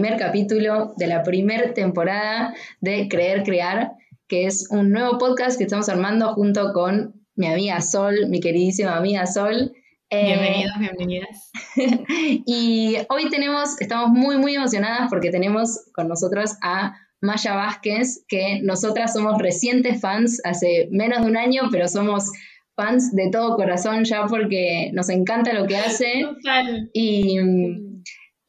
primer capítulo de la primera temporada de Creer Crear, que es un nuevo podcast que estamos armando junto con mi amiga Sol, mi queridísima amiga Sol. Eh, Bienvenidos, bienvenidas. y hoy tenemos, estamos muy, muy emocionadas porque tenemos con nosotros a Maya Vázquez, que nosotras somos recientes fans, hace menos de un año, pero somos fans de todo corazón ya porque nos encanta lo que hace. Total. Y,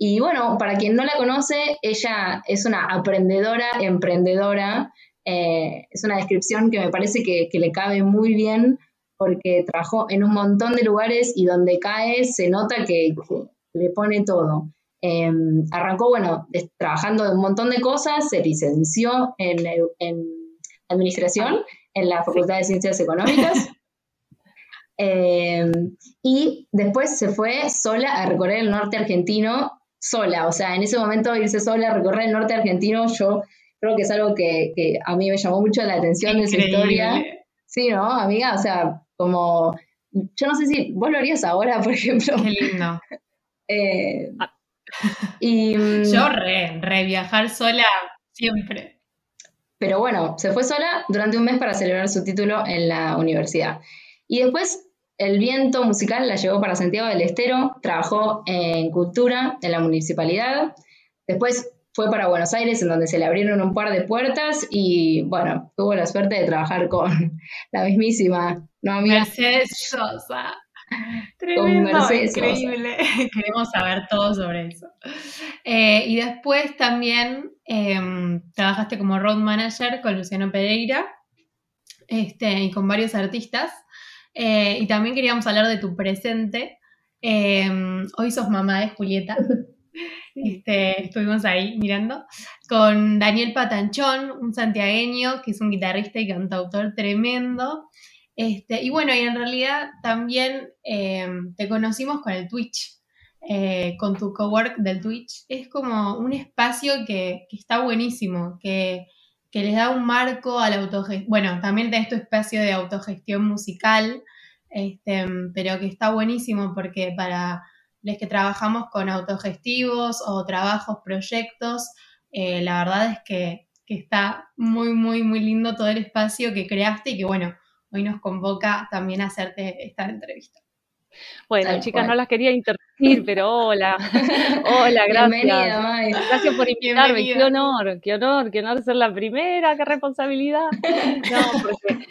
y bueno, para quien no la conoce, ella es una aprendedora, emprendedora. Eh, es una descripción que me parece que, que le cabe muy bien porque trabajó en un montón de lugares y donde cae se nota que, que le pone todo. Eh, arrancó, bueno, trabajando de un montón de cosas, se licenció en, administración en la Facultad de Ciencias Económicas. Eh, y después se fue sola a recorrer el norte argentino, sola, o sea, en ese momento irse sola a recorrer el norte argentino, yo creo que es algo que, que a mí me llamó mucho la atención de su historia. Sí, ¿no, amiga? O sea, como, yo no sé si vos lo harías ahora, por ejemplo. Qué lindo. Eh, Ah. y, mm, Yo re, re viajar sola siempre. Pero bueno, se fue sola durante un mes para celebrar su título en la universidad. Y después el viento musical la llevó para Santiago del Estero, trabajó en cultura en la municipalidad, después fue para Buenos Aires en donde se le abrieron un par de puertas y bueno, tuvo la suerte de trabajar con la mismísima, ¿no? Mercedes Sosa. Tremendo, Mercedes Sosa. increíble. Queremos saber todo sobre eso. Eh, y después también em, trabajaste como road manager con Luciano Pereira este, y con varios artistas. Eh, y también queríamos hablar de tu presente. Em, hoy sos mamá de Julieta. Este, estuvimos ahí mirando con Daniel Patanchón, un santiagueño que es un guitarrista y cantautor tremendo. Este, y bueno, y en realidad también eh, te conocimos con el Twitch, eh, con tu cowork del Twitch. Es como un espacio que, que está buenísimo, que, que les da un marco a la autogestión. Bueno, también tenés tu espacio de autogestión musical, este, pero que está buenísimo porque para los que trabajamos con autogestivos o trabajos, proyectos, eh, la verdad es que, que está muy, muy, muy lindo todo el espacio que creaste y que bueno, hoy nos convoca también a hacerte esta entrevista. Bueno, Tal chicas, cual. no las quería interrumpir, pero hola. Hola, Bienvenida, gracias. May. Gracias por invitarme. Qué Bienvenida. honor, qué honor, qué honor ser la primera, qué responsabilidad. No, porque,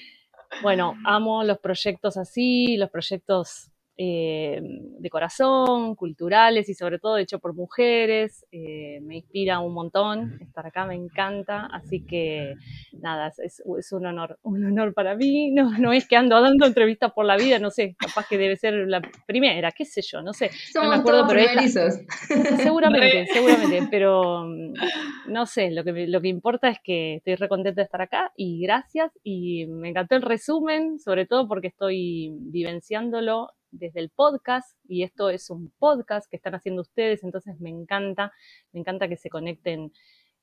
bueno, amo los proyectos así, los proyectos eh, de corazón, culturales y sobre todo hecho por mujeres. eh, me inspira un montón estar acá, me encanta. Así que nada, es- un honor, un honor para mí. No, no es que ando dando entrevistas por la vida, no sé, capaz que debe ser la primera, qué sé yo, no sé. Somos acuerdo, todos pero esta-. Seguramente, seguramente, pero mm, no sé, lo que, me- lo que importa es que estoy re contenta de estar acá y gracias y me encantó el resumen, sobre todo porque estoy vivenciándolo desde el podcast y esto es un podcast que están haciendo ustedes, entonces me encanta, me encanta que se conecten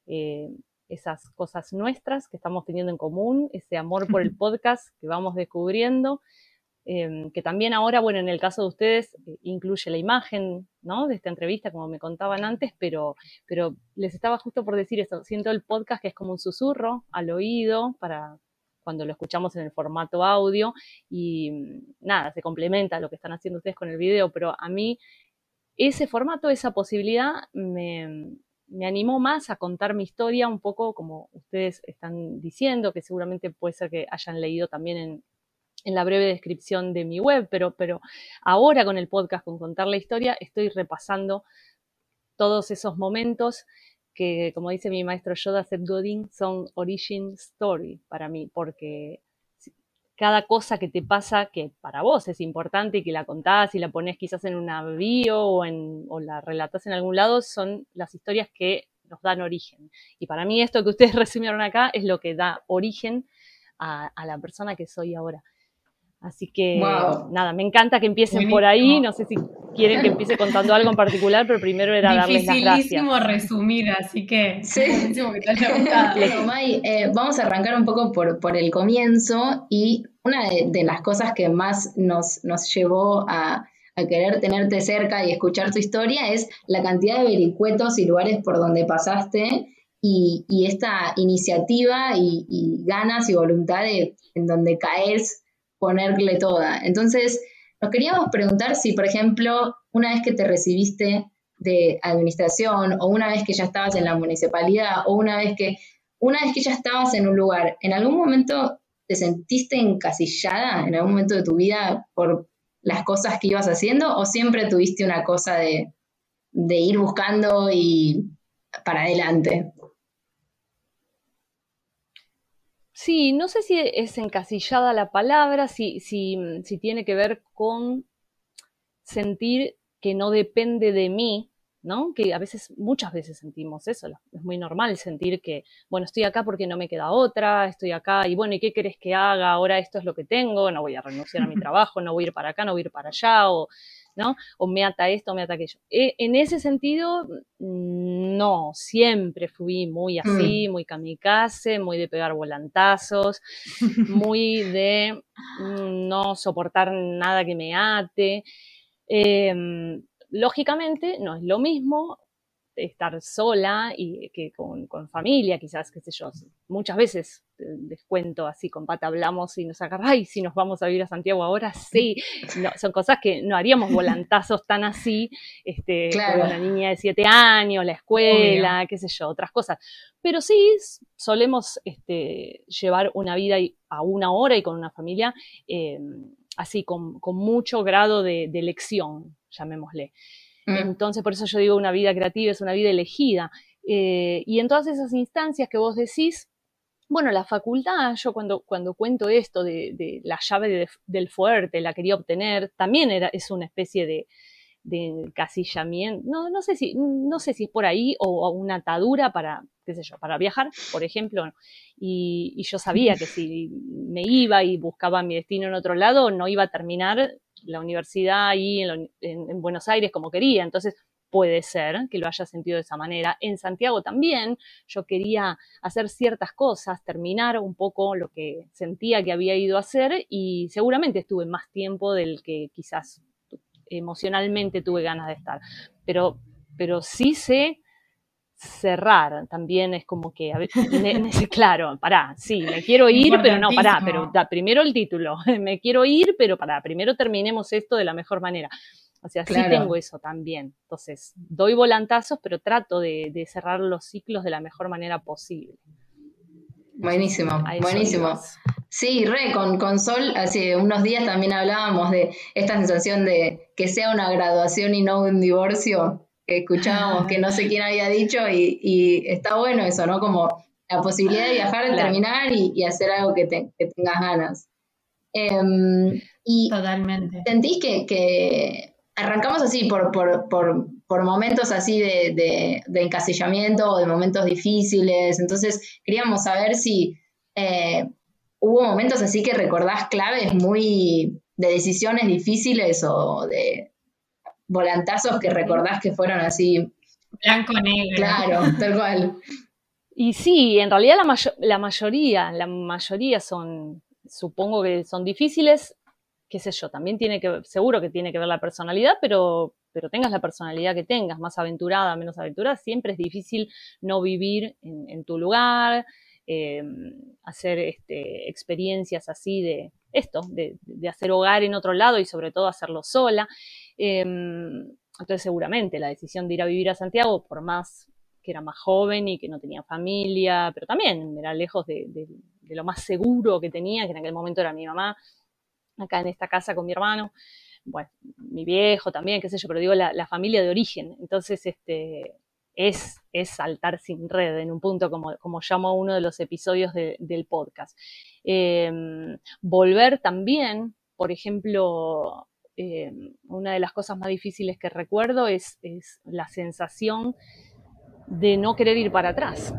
eh, esas cosas nuestras que estamos teniendo en común, ese amor por el podcast que vamos descubriendo eh, que también ahora, bueno, en el caso de ustedes, eh, incluye la imagen, ¿no? De esta entrevista, como me contaban antes, pero, pero les estaba justo por decir eso, siento el podcast que es como un susurro al oído para cuando lo escuchamos en el formato audio y mm, nada, se complementa lo que están haciendo ustedes con el video, pero a mí ese formato, esa posibilidad me, me animó más a contar mi historia un poco como ustedes están diciendo, que seguramente puede ser que hayan leído también en, en la breve descripción de mi web, pero, pero ahora con el podcast, con contar la historia, estoy repasando todos esos momentos que, como dice mi maestro Yoda Seth Godin, son origin story para mí, porque cada cosa que te pasa que para vos es importante y que la contás y la pones quizás en una bio o, en, o la relatás en algún lado, son las historias que nos dan origen. Y para mí esto que ustedes resumieron acá es lo que da origen a la persona que soy ahora. Así que Wow. nada, me encanta que empiecen por ahí. No sé si quieren que empiece contando algo en particular, pero primero era darles las gracias. Dificilísimo resumir, así que Sí. buenísimo que te haya gustado. Bueno, May, eh, vamos a arrancar un poco por, por el comienzo y una de, de las cosas que más nos, nos llevó a, a querer tenerte cerca y escuchar tu historia es la cantidad de vericuetos y lugares por donde pasaste y, y esta iniciativa y, y ganas y voluntad de en donde caes ponerle toda. Entonces, nos queríamos preguntar si, por ejemplo, una vez que te recibiste de administración o una vez que ya estabas en la municipalidad o una vez que una vez que ya estabas en un lugar, ¿en algún momento te sentiste encasillada en algún momento de tu vida por las cosas que ibas haciendo o siempre tuviste una cosa de, de ir buscando y para adelante? Sí, no sé si es encasillada la palabra, si, si, si tiene que ver con sentir que no depende de mí, ¿no? Que a veces, muchas veces sentimos eso, es muy normal sentir que, bueno, estoy acá porque no me queda otra, estoy acá y bueno, ¿y qué querés que haga? Ahora esto es lo que tengo, no voy a renunciar a mi trabajo, no voy a ir para acá, no voy a ir para allá, o, ¿no? O me ata esto, me ata aquello. E- en ese sentido, mm, no, siempre fui muy así, muy kamikaze, muy de pegar volantazos, muy de mm, no soportar nada que me ate. Em, lógicamente, no es lo mismo estar sola y que con, con familia, quizás, qué sé yo. Muchas veces eh, les cuento así, con Pata hablamos y nos agarra, ay, si nos vamos a vivir a Santiago ahora, sí. No, son cosas que no haríamos volantazos tan así, este, Claro. con una niña de siete años, la escuela, qué sé yo, otras cosas. Pero sí solemos este, llevar una vida y- a una hora y con una familia eh, así, con, con mucho grado de, de elección, llamémosle. Mm, Entonces, por eso yo digo una vida creativa es una vida elegida. Eh, y en todas esas instancias que vos decís, bueno, la facultad, yo cuando, cuando cuento esto de, la llave de- del fuerte, la quería obtener, también era, es una especie de, de encasillamiento, no, no, sé si, no sé si es por ahí o, una atadura para, qué sé yo, para viajar, por ejemplo, y yo sabía que si me iba y buscaba mi destino en otro lado, no iba a terminar la universidad ahí en, Buenos Aires como quería, entonces puede ser que lo haya sentido de esa manera. En Santiago también yo quería hacer ciertas cosas, terminar un poco lo que sentía que había ido a hacer y seguramente estuve más tiempo del que quizás emocionalmente tuve ganas de estar. Pero, pero sí sé cerrar también es como que a veces, claro, pará, sí, me quiero ir, pero no, pará, pero da primero el título, me quiero ir, pero pará, primero terminemos esto de la mejor manera. O sea, sí tengo eso también. Entonces, doy volantazos, pero trato de, de cerrar los ciclos de la mejor manera posible. Buenísimo, buenísimo. ibas. Sí, re, con, con Sol, hace unos días también hablábamos de esta sensación de que sea una graduación y no un divorcio, que escuchábamos que no sé quién había dicho y, y está bueno eso, ¿no? Como la posibilidad de viajar, de Claro. terminar y, y hacer algo que, te- que tengas ganas. Em, y Totalmente. sentís que, que arrancamos así por, por, por, por momentos así de, de, de encasillamiento o de momentos difíciles. Entonces, queríamos saber si eh, hubo momentos así que recordás claves muy de decisiones difíciles o de volantazos que recordás que fueron así, Blanco-negro. claro, tal cual. Y sí, en realidad la, mayo- la mayoría, la mayoría son, supongo que son difíciles, qué sé yo, también tiene que, seguro que tiene que ver la personalidad, pero, pero tengas la personalidad que tengas, más aventurada, menos aventurada, siempre es difícil no vivir en, en tu lugar, eh, hacer este, experiencias así de esto, de, hacer hogar en otro lado y sobre todo hacerlo sola. Eh, entonces seguramente la decisión de ir a vivir a Santiago, por más que era más joven y que no tenía familia, pero también era lejos de lo más seguro que tenía, que en aquel momento era mi mamá, acá en esta casa con mi hermano, bueno, mi viejo también, qué sé yo, pero digo la, la familia de origen. Entonces, este, es, es saltar sin red en un punto, como, como llamo uno de los episodios de- del podcast. Eh, volver también, por ejemplo, eh, una de las cosas más difíciles que recuerdo es, la sensación de no querer ir para atrás.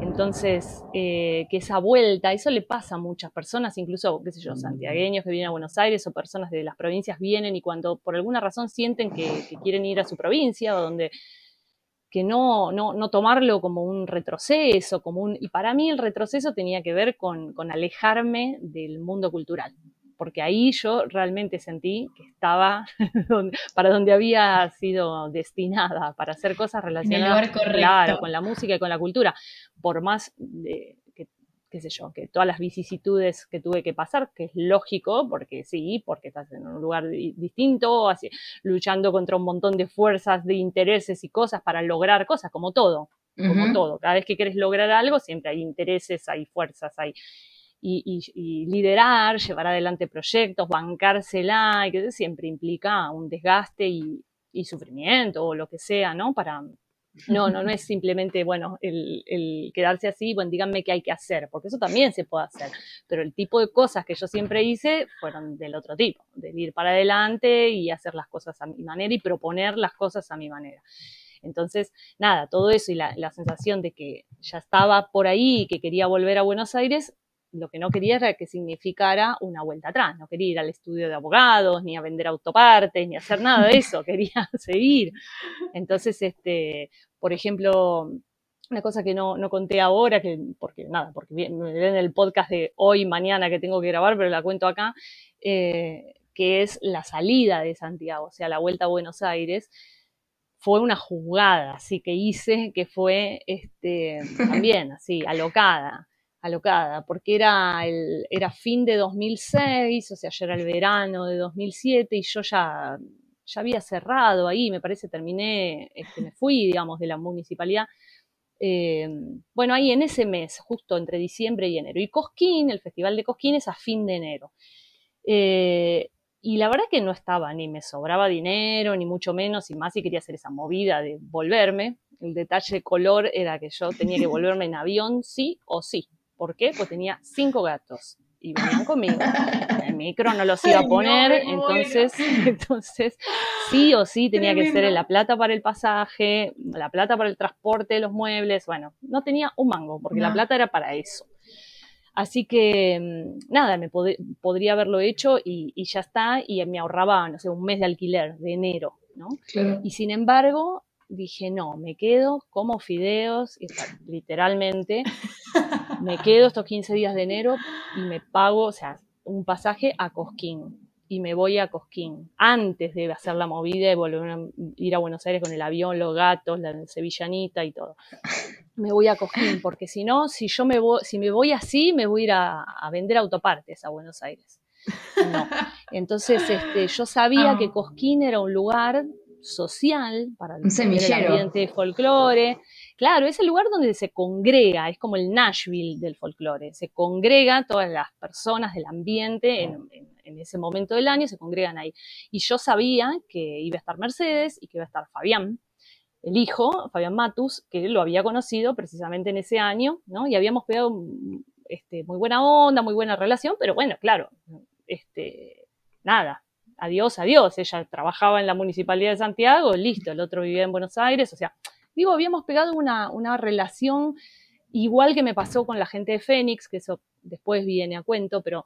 Entonces, eh, que esa vuelta, eso le pasa a muchas personas, incluso, qué sé yo, santiagueños que vienen a Buenos Aires o personas de las provincias vienen y cuando por alguna razón sienten que quieren ir a su provincia o donde que no, no, no, tomarlo como un retroceso, como un, y para mí el retroceso tenía que ver con, con alejarme del mundo cultural porque ahí yo realmente sentí que estaba para donde había sido destinada, para hacer cosas relacionadas claro, con la música y con la cultura, por más de, qué sé yo, que todas las vicisitudes que tuve que pasar, que es lógico, porque sí, porque estás en un lugar distinto, así, luchando contra un montón de fuerzas, de intereses y cosas para lograr cosas, como todo, como todo. Cada vez que quieres lograr algo, siempre hay intereses, hay fuerzas, hay y, liderar, llevar adelante proyectos, bancársela, y que siempre implica un desgaste y, sufrimiento o lo que sea, ¿no? Para, no, no, no es simplemente, bueno, el, quedarse así, bueno, díganme qué hay que hacer, porque eso también se puede hacer, pero el tipo de cosas que yo siempre hice fueron del otro tipo, de ir para adelante y hacer las cosas a mi manera y proponer las cosas a mi manera. Entonces, nada, todo eso y la, la sensación de que ya estaba por ahí y que quería volver a Buenos Aires, lo que no quería era que significara una vuelta atrás, no quería ir al estudio de abogados, ni a vender autopartes, ni hacer nada de eso, quería seguir. Entonces, este, por ejemplo, una cosa que no, no conté ahora, que, porque nada, porque me ven en el podcast de hoy, mañana que tengo que grabar, pero la cuento acá, eh, que es la salida de Santiago, o sea, la vuelta a Buenos Aires, fue una jugada así que hice, que fue este, también así, alocada alocada, porque era, el, era fin de 2006, o sea, ya era el verano de 2007 y yo ya, ya había cerrado ahí, me parece, terminé, este, me fui, digamos, de la municipalidad. Eh, bueno, ahí en ese mes, justo entre diciembre y enero. Y Cosquín, el Festival de Cosquín es a fin de enero. Eh, y la verdad que no estaba, ni me sobraba dinero, ni mucho menos, y más si quería hacer esa movida de volverme. El detalle de color era que yo tenía que volverme en avión, sí o sí. ¿Por qué? Pues tenía cinco gatos y venían conmigo. El micro no los iba a poner, entonces, entonces sí o sí tenía que ser la plata para el pasaje, la plata para el transporte de los muebles. Bueno, no tenía un mango, porque la plata era para eso. Así que mm, nada, me podría haberlo hecho y, ya está, y me ahorraba, no sé, un mes de alquiler de enero, ¿no? Y sin embargo, dije, no, me quedo como fideos, literalmente, me quedo estos 15 días de enero y me pago, o sea, un pasaje a Cosquín y me voy a Cosquín antes de hacer la movida y volver a ir a Buenos Aires con el avión, los gatos, la sevillanita y todo. Me voy a Cosquín porque si no, si yo me voy, si me voy así, me voy a ir a, vender autopartes a Buenos Aires. No. Entonces, este, yo sabía que ah. Cosquín era un lugar social para el, el ambiente de folclore. Claro, es el lugar donde se congrega, es como el Nashville del folclore, se congrega todas las personas del ambiente en, ese momento del año, se congregan ahí. Y yo sabía que iba a estar Mercedes y que iba a estar Fabián, el hijo, Fabián Matus, que lo había conocido precisamente en ese año, ¿no? Y habíamos pegado este, muy buena onda, muy buena relación, pero bueno, claro, este, nada, adiós, adiós. Ella trabajaba en la Municipalidad de Santiago, listo, el otro vivía en Buenos Aires, o sea, digo, habíamos pegado una, una relación igual que me pasó con la gente de Fénix, que eso después viene a cuento, pero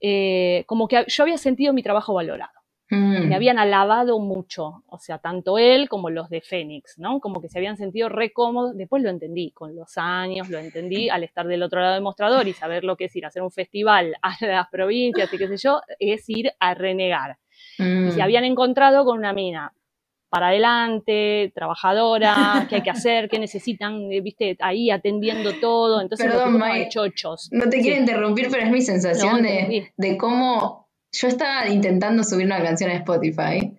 eh, como que yo había sentido mi trabajo valorado. Me mm. habían alabado mucho, o sea, tanto él como los de Fénix, ¿no? Como que se habían sentido re cómodos. Después lo entendí, con los años lo entendí, al estar del otro lado del mostrador y saber lo que es ir a hacer un festival a las provincias y qué sé yo, es ir a renegar. Y se mm. habían encontrado con una mina para adelante, trabajadora, qué hay que hacer, qué necesitan, eh, viste, ahí atendiendo todo. Entonces, Perdón, chochos. No te quiero interrumpir, pero es mi sensación de, de cómo yo estaba intentando subir una canción a Spotify.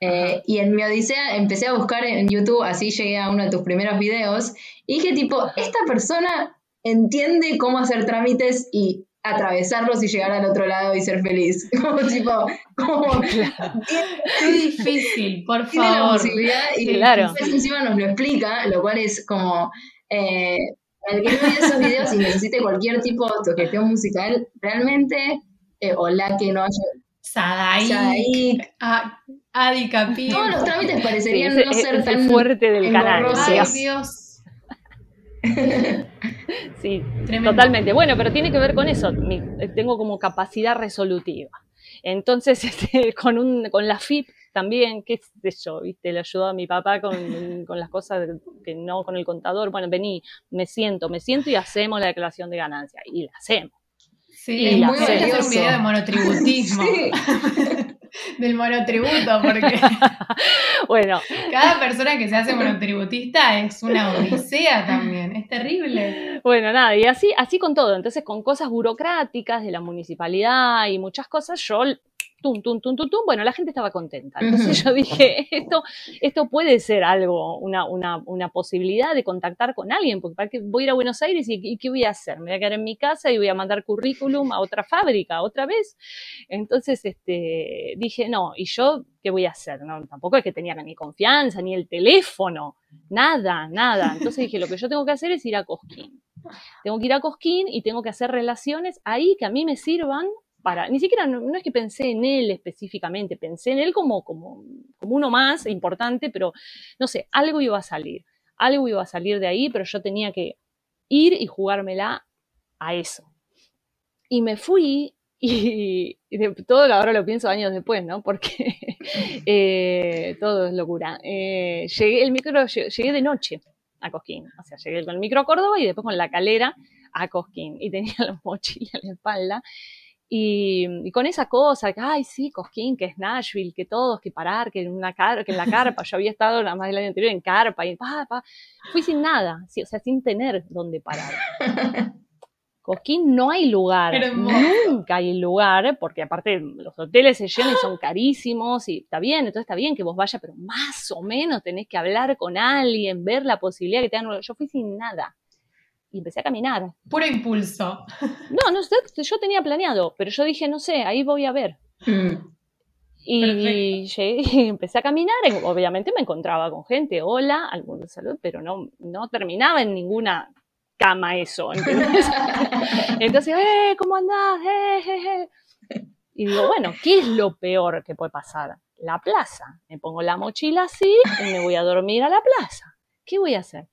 Eh, y en mi odisea empecé a buscar en YouTube, así llegué a uno de tus primeros videos, y dije tipo, esta persona entiende cómo hacer trámites y atravesarlos y llegar al otro lado y ser feliz. Como tipo, como... Qué difícil, por tiene favor. la posibilidad y claro. encima nos lo explica, lo cual es como... Eh, al que no vea esos videos y necesite cualquier tipo de gestión musical, realmente eh, o la que no haya. Sadaik, Adi Todos los trámites parecerían no ser tan fuerte del canal. Ay, Dios. Sí, Tremendo. totalmente. Bueno, pero tiene que ver con eso. Mi- eh, tengo como capacidad resolutiva. Entonces, este, con, un, con la FIP también, qué sé yo, ¿viste? Le ayudó a mi papá con, con las cosas que no con el contador. Bueno, vení, me siento, me siento y hacemos la declaración de ganancia. Y la hacemos. Sí, es muy hacer un video de monotributismo. Sí. Del monotributo, porque Bueno, cada persona que se hace monotributista es una odisea también. Es terrible. Bueno, nada, y así, así con todo. Entonces, con cosas burocráticas de la municipalidad y muchas cosas, yo, tum, tum, tum, tum, tum, bueno, la gente estaba contenta. Entonces yo dije, esto, esto puede ser algo, una, una, una posibilidad de contactar con alguien, porque para qué voy a ir a Buenos Aires y, y ¿qué voy a hacer? Me voy a quedar en mi casa y voy a mandar currículum a otra fábrica, otra vez. Entonces, este, dije, no, ¿y yo qué voy a hacer? No, tampoco es que tenía ni confianza, ni el teléfono, nada, nada. Entonces dije, lo que yo tengo que hacer es ir a Cosquín. Tengo que ir a Cosquín y tengo que hacer relaciones ahí que a mí me sirvan para, ni siquiera, no, no es que pensé en él específicamente, pensé en él como, como, como uno más importante, pero no sé, algo iba a salir, algo iba a salir de ahí, pero yo tenía que ir y jugármela a eso. Y me fui y, y de todo ahora lo pienso años después, ¿no? Porque eh, todo es locura. Eh, llegué, el micro, llegué de noche a Cosquín, o sea, llegué con el micro a Córdoba y después con la calera a Cosquín y tenía la mochila en la espalda. Y, y con esa cosa, que, ay, sí, Cosquín, que es Nashville, que todos, que parar, que en, una car que en la carpa, yo había estado nada más el año anterior en carpa, y pa, pa, fui sin nada, sí, o sea, sin tener dónde parar. Cosquín no hay lugar, Hermoso. nunca hay lugar, porque aparte los hoteles se llenan y son carísimos, y está bien, entonces está bien que vos vayas, pero más o menos tenés que hablar con alguien, ver la posibilidad que te dan. Yo fui sin nada y empecé a caminar. Puro impulso. No, no sé, yo tenía planeado, pero yo dije, no sé, ahí voy a ver. Mm. Y llegué, y empecé a caminar, obviamente me encontraba con gente, hola, algún de salud, pero no, no terminaba en ninguna cama eso, ¿entendés? Entonces, eh, ¿cómo andás? Eh, eh, eh. Y digo, bueno, ¿qué es lo peor que puede pasar? La plaza. Me pongo la mochila así y me voy a dormir a la plaza. ¿Qué voy a hacer?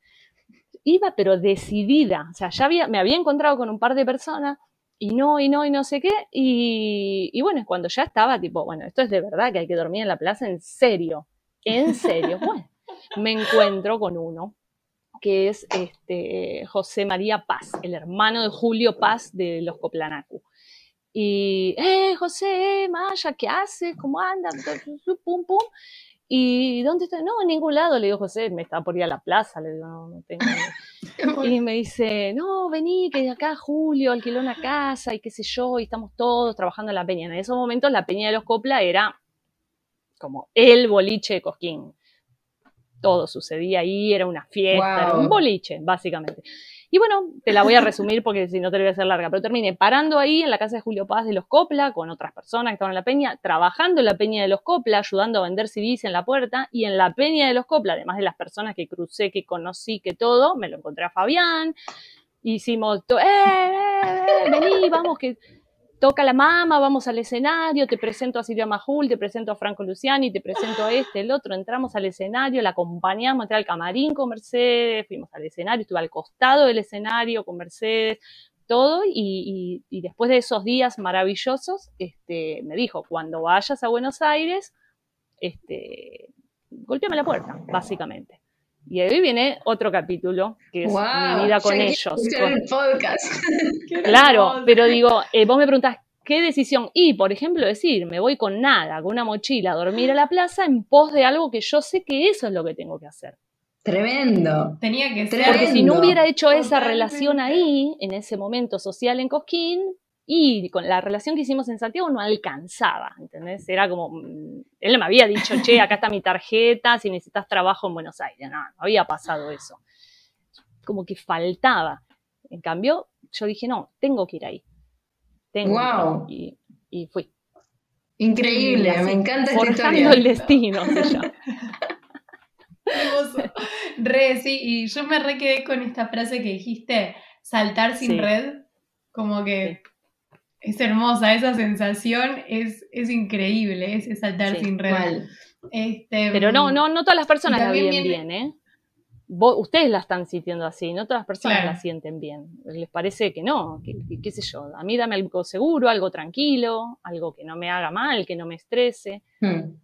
Iba pero decidida, o sea, ya había, me había encontrado con un par de personas y no, y no, y no sé qué. Y, y bueno, cuando ya estaba, tipo, bueno, esto es de verdad que hay que dormir en la plaza, en serio, en serio. Bueno, me encuentro con uno que es este, José María Paz, el hermano de Julio Paz de los Coplanacu. Y, eh, José, Maya, ¿qué haces? ¿Cómo andas? Pum, pum. ¿Y dónde está? No, en ningún lado, le digo José, me estaba por ir a la plaza, le digo, no, no tengo. Y me dice, no, vení, que acá Julio alquiló una casa y qué sé yo, y estamos todos trabajando en la peña. En esos momentos la peña de los Copla era como el boliche de Cosquín. Todo sucedía ahí, era una fiesta, era un boliche, básicamente. Y bueno, te la voy a resumir porque si no te la voy a hacer larga, pero terminé parando ahí en la casa de Julio Paz de los Copla con otras personas que estaban en la peña, trabajando en la peña de los Copla, ayudando a vender CDs en la puerta, y en la peña de los Copla, además de las personas que crucé, que conocí, que todo, me lo encontré a Fabián, hicimos, to- eh, eh, eh, vení, vamos, que toca la mama, vamos al escenario, te presento a Silvia Majul, te presento a Franco Luciani, te presento a este, el otro, entramos al escenario, la acompañamos, entré al camarín con Mercedes, fuimos al escenario, estuve al costado del escenario con Mercedes, todo, y, después de esos días maravillosos, este, me dijo, cuando vayas a Buenos Aires, este, golpeame la puerta, básicamente. Y ahí viene otro capítulo, que es Wow, mi vida con ellos. con- el podcast. Claro, pero digo, eh, vos me preguntás, ¿qué decisión? Y, por ejemplo, decir, me voy con nada, con una mochila, a dormir a la plaza en pos de algo que yo sé que eso es lo que tengo que hacer. Tremendo. Tenía que ser. Tremendo. Porque si no hubiera hecho esa relación ahí, en ese momento social en Cosquín, y con la relación que hicimos en Santiago no alcanzaba, ¿entendés? Era como, mm, él me había dicho, che, acá está mi tarjeta, si necesitas trabajo en Buenos Aires. No, no había pasado eso. Como que faltaba. En cambio, yo dije, no, tengo que ir ahí. Tengo que ir. Wow. Y, y fui. Increíble, Y así, me encanta esta historia. el destino, se llama. Hermoso. Re, sí, y yo me re quedé con esta frase que dijiste, saltar sin Sí. red, como que es hermosa, esa sensación es, es increíble, ese saltar Sí, sin red. Este, Pero no, no, no todas las personas la viven viene- bien, ¿eh? vos- ustedes la están sintiendo así, no todas las personas Claro. la sienten bien. Les parece que no, que, que- qué sé yo. A mí dame algo seguro, algo tranquilo, algo que no me haga mal, que no me estrese. Hmm.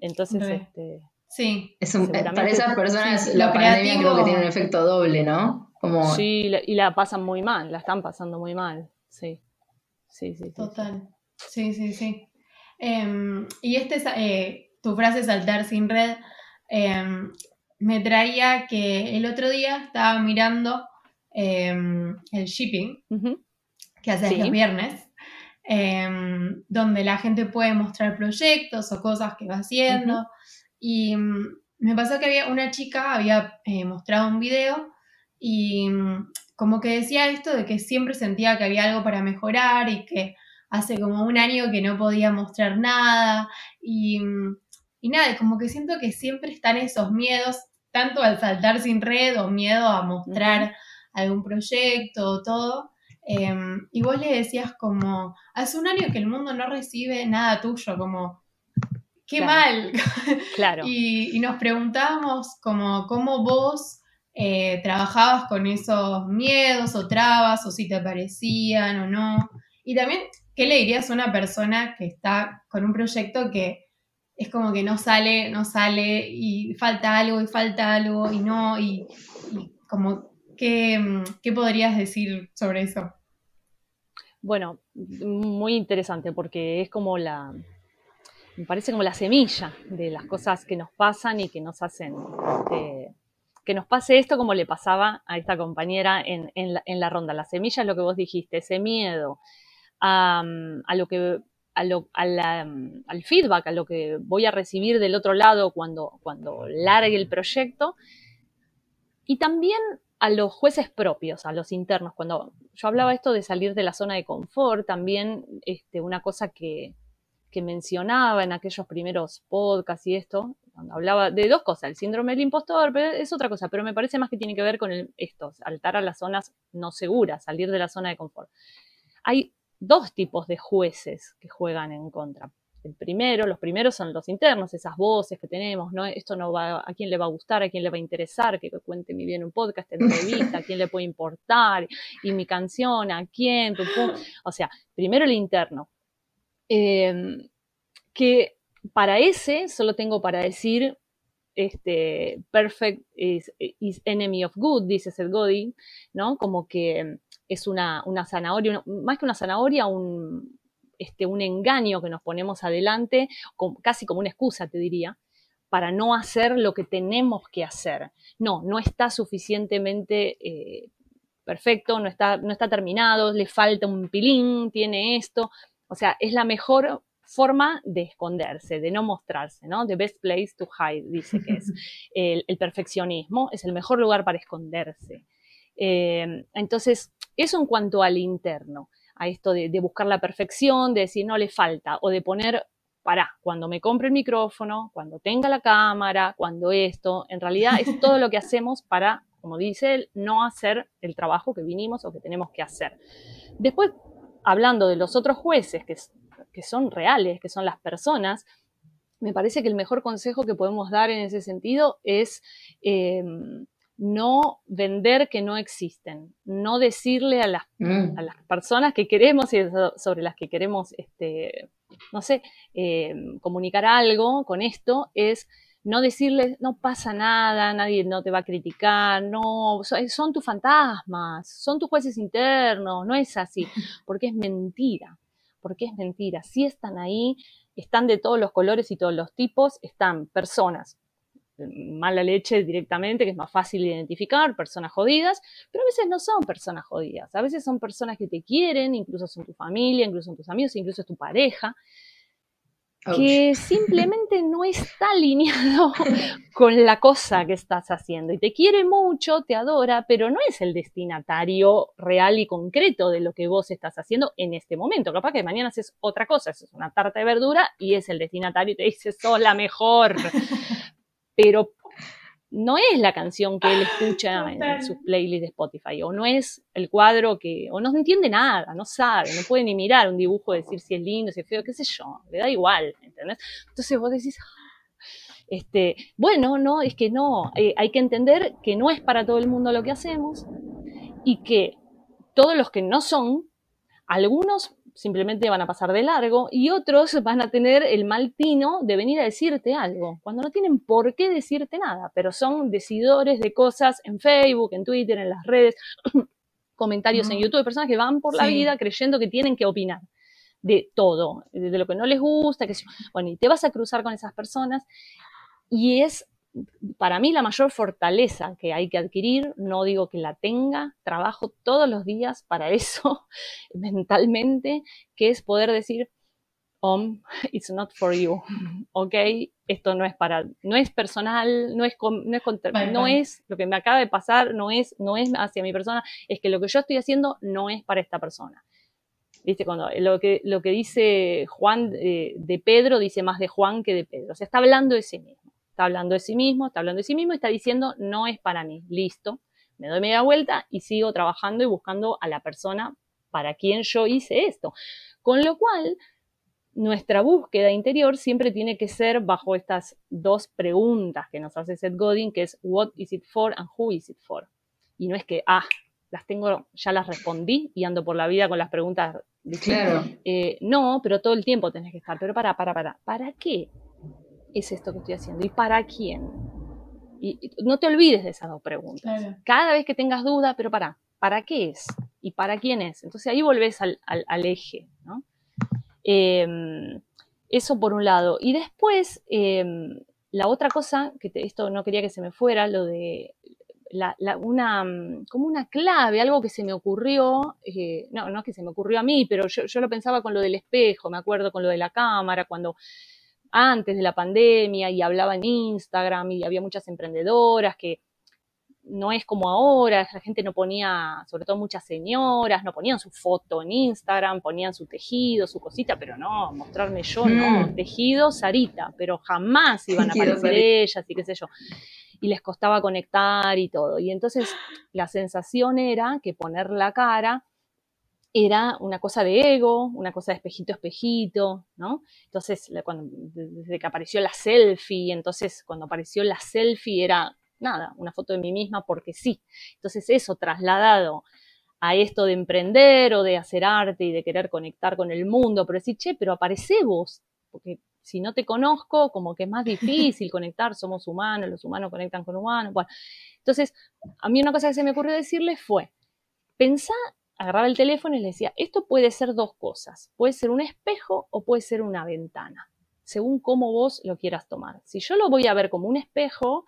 Entonces, Re. este, Sí, Es un- para esas personas Sí, la lo pandemia creativo- creo que tiene un efecto doble, ¿no? Como sí, y la pasan muy mal, la están pasando muy mal. Sí, sí, sí. sí. total. Sí, sí, sí. Em, y este, es, eh, tu frase saltar sin red em, me traía que el otro día estaba mirando em, el shipping que haces Sí. los viernes, donde la gente puede mostrar proyectos o cosas que va haciendo. Y mm, me pasó que había una chica, había eh, mostrado un video y mm, como que decía esto de que siempre sentía que había algo para mejorar y que hace como un año que no podía mostrar nada y, y nada, como que siento que siempre están esos miedos, tanto al saltar sin red o miedo a mostrar algún proyecto o todo. Em, y vos le decías como, hace un año que el mundo no recibe nada tuyo, como, qué Claro. mal. Claro. Y, y nos preguntábamos como cómo vos eh, trabajabas con esos miedos o trabas, o si te parecían o no. Y también, ¿qué le dirías a una persona que está con un proyecto que es como que no sale, no sale, y falta algo, y falta algo, y no, y, como, ¿qué, ¿qué podrías decir sobre eso? Bueno, muy interesante porque es como la, me parece como la semilla de las cosas que nos pasan y que nos hacen, este, que nos pase esto como le pasaba a esta compañera en, en la, en la ronda. La semilla es lo que vos dijiste, ese miedo a, a lo que a lo, a la, al feedback, a lo que voy a recibir del otro lado cuando, cuando largue el proyecto. Y también a los jueces propios, a los internos. Cuando yo hablaba esto de salir de la zona de confort, también este, una cosa que, que mencionaba en aquellos primeros podcasts y esto, cuando hablaba de dos cosas, el síndrome del impostor, pero es otra cosa, pero me parece más que tiene que ver con esto, saltar a las zonas no seguras, salir de la zona de confort. Hay dos tipos de jueces que juegan en contra. El primero, los primeros son los internos, esas voces que tenemos, ¿no? Esto no va, a quién le va a gustar, a quién le va a interesar, que cuente mi bien un podcast, entrevista, a quién le puede importar, y mi canción, a quién, pum, pum. o sea, primero el interno. Eh, que para ese solo tengo para decir, este, perfect is, is enemy of good, dice Seth Godin, ¿no? Como que es una, una zanahoria, más que una zanahoria, un, este, un engaño que nos ponemos adelante, casi como una excusa, te diría, para no hacer lo que tenemos que hacer. No, no está suficientemente eh, perfecto, no está, no está terminado, le falta un pilín, tiene esto. O sea, es la mejor forma de esconderse, de no mostrarse, ¿no? The best place to hide, dice que es. El, el perfeccionismo es el mejor lugar para esconderse. Eh, entonces, eso en cuanto al interno, a esto de, de, buscar la perfección, de decir no le falta, o de poner, para, cuando me compre el micrófono, cuando tenga la cámara, cuando esto, en realidad es todo lo que hacemos para, como dice él, no hacer el trabajo que vinimos o que tenemos que hacer. Después, hablando de los otros jueces, que, que son reales, que son las personas, me parece que el mejor consejo que podemos dar en ese sentido es eh, no vender que no existen, no decirle a las, Mm. a las personas que queremos y sobre las que queremos, este, no sé, eh, comunicar algo con esto, es no decirles, no pasa nada, nadie no te va a criticar, no, son tus fantasmas, son tus jueces internos, no es así, porque es mentira, porque es mentira, sí están ahí, están de todos los colores y todos los tipos, están personas mala leche directamente, que es más fácil identificar, personas jodidas, pero a veces no son personas jodidas, a veces son personas que te quieren, incluso son tu familia, incluso son tus amigos, incluso es tu pareja. Que simplemente no está alineado con la cosa que estás haciendo y te quiere mucho, te adora, pero no es el destinatario real y concreto de lo que vos estás haciendo en este momento. Capaz que mañana haces otra cosa, es una tarta de verdura y es el destinatario y te dice, sos la mejor. pero no es la canción que él escucha en, en sus playlists de Spotify, o no es el cuadro que, o no entiende nada, no sabe, no puede ni mirar un dibujo, decir si es lindo, si es feo, qué sé yo, le da igual, ¿entendés? Entonces vos decís, Este, bueno, no, es que no, eh, hay que entender que no es para todo el mundo lo que hacemos y que todos los que no son, algunos simplemente van a pasar de largo y otros van a tener el mal tino de venir a decirte algo, cuando no tienen por qué decirte nada, pero son decidores de cosas en Facebook, en Twitter, en las redes, comentarios en. YouTube, personas que van por la vida creyendo que tienen que opinar de todo, de lo que no les gusta, que bueno, y te vas a cruzar con esas personas y es para mí la mayor fortaleza que hay que adquirir, no digo que la tenga, trabajo todos los días para eso mentalmente, que es poder decir, Om, it's not for you, ¿ok? Esto no es para, no es personal, no es, con- no es, no lo que me acaba de pasar, no es, no es hacia mi persona, es que lo que yo estoy haciendo no es para esta persona. ¿Viste? Cuando lo que, lo que dice Juan eh, de Pedro dice más de Juan que de Pedro. O sea, está hablando de sí mismo. Está hablando de sí mismo, está hablando de sí mismo y está diciendo no es para mí. Listo. Me doy media vuelta y sigo trabajando y buscando a la persona para quien yo hice esto. Con lo cual, nuestra búsqueda interior siempre tiene que ser bajo estas dos preguntas que nos hace Seth Godin, que es what is it for and who is it for. Y no es que, ah, las tengo, ya las respondí y ando por la vida con las preguntas. Claro. Eh, no, pero todo el tiempo tenés que estar. Pero para, para, para. ¿Para qué es esto que estoy haciendo? ¿Y para quién? Y, y no te olvides de esas dos preguntas. Claro. Cada vez que tengas duda, pero para, ¿para qué es? ¿Y para quién es? Entonces ahí volvés al, al- al eje, ¿no? Eh, eso por un lado. Y después, eh, la otra cosa, que te- esto no quería que se me fuera, lo de la- la- una, mm, como una clave, algo que se me ocurrió, eh, no, no es que se me ocurrió a mí, pero yo, yo lo pensaba con lo del espejo, me acuerdo con lo de la cámara, cuando antes de la pandemia y hablaba en Instagram y había muchas emprendedoras que no es como ahora, la gente no ponía, sobre todo muchas señoras, no ponían su foto en Instagram, ponían su tejido, su cosita, pero no, mostrarme yo, no, Mm. tejido Sarita, pero jamás iban a aparecer ellas y qué sé yo. Y les costaba conectar y todo. Y entonces la sensación era que poner la cara era una cosa de ego, una cosa de espejito a espejito, ¿no? Entonces, cuando, desde que apareció la selfie, entonces cuando apareció la selfie era nada, una foto de mí misma porque sí. Entonces eso trasladado a esto de emprender o de hacer arte y de querer conectar con el mundo, pero decir, che, pero aparece vos, porque si no te conozco, como que es más difícil conectar, somos humanos, los humanos conectan con humanos. Bueno, entonces, a mí una cosa que se me ocurrió decirle fue, pensá, agarraba el teléfono y le decía, esto puede ser dos cosas, puede ser un espejo o puede ser una ventana, según cómo vos lo quieras tomar. Si yo lo voy a ver como un espejo,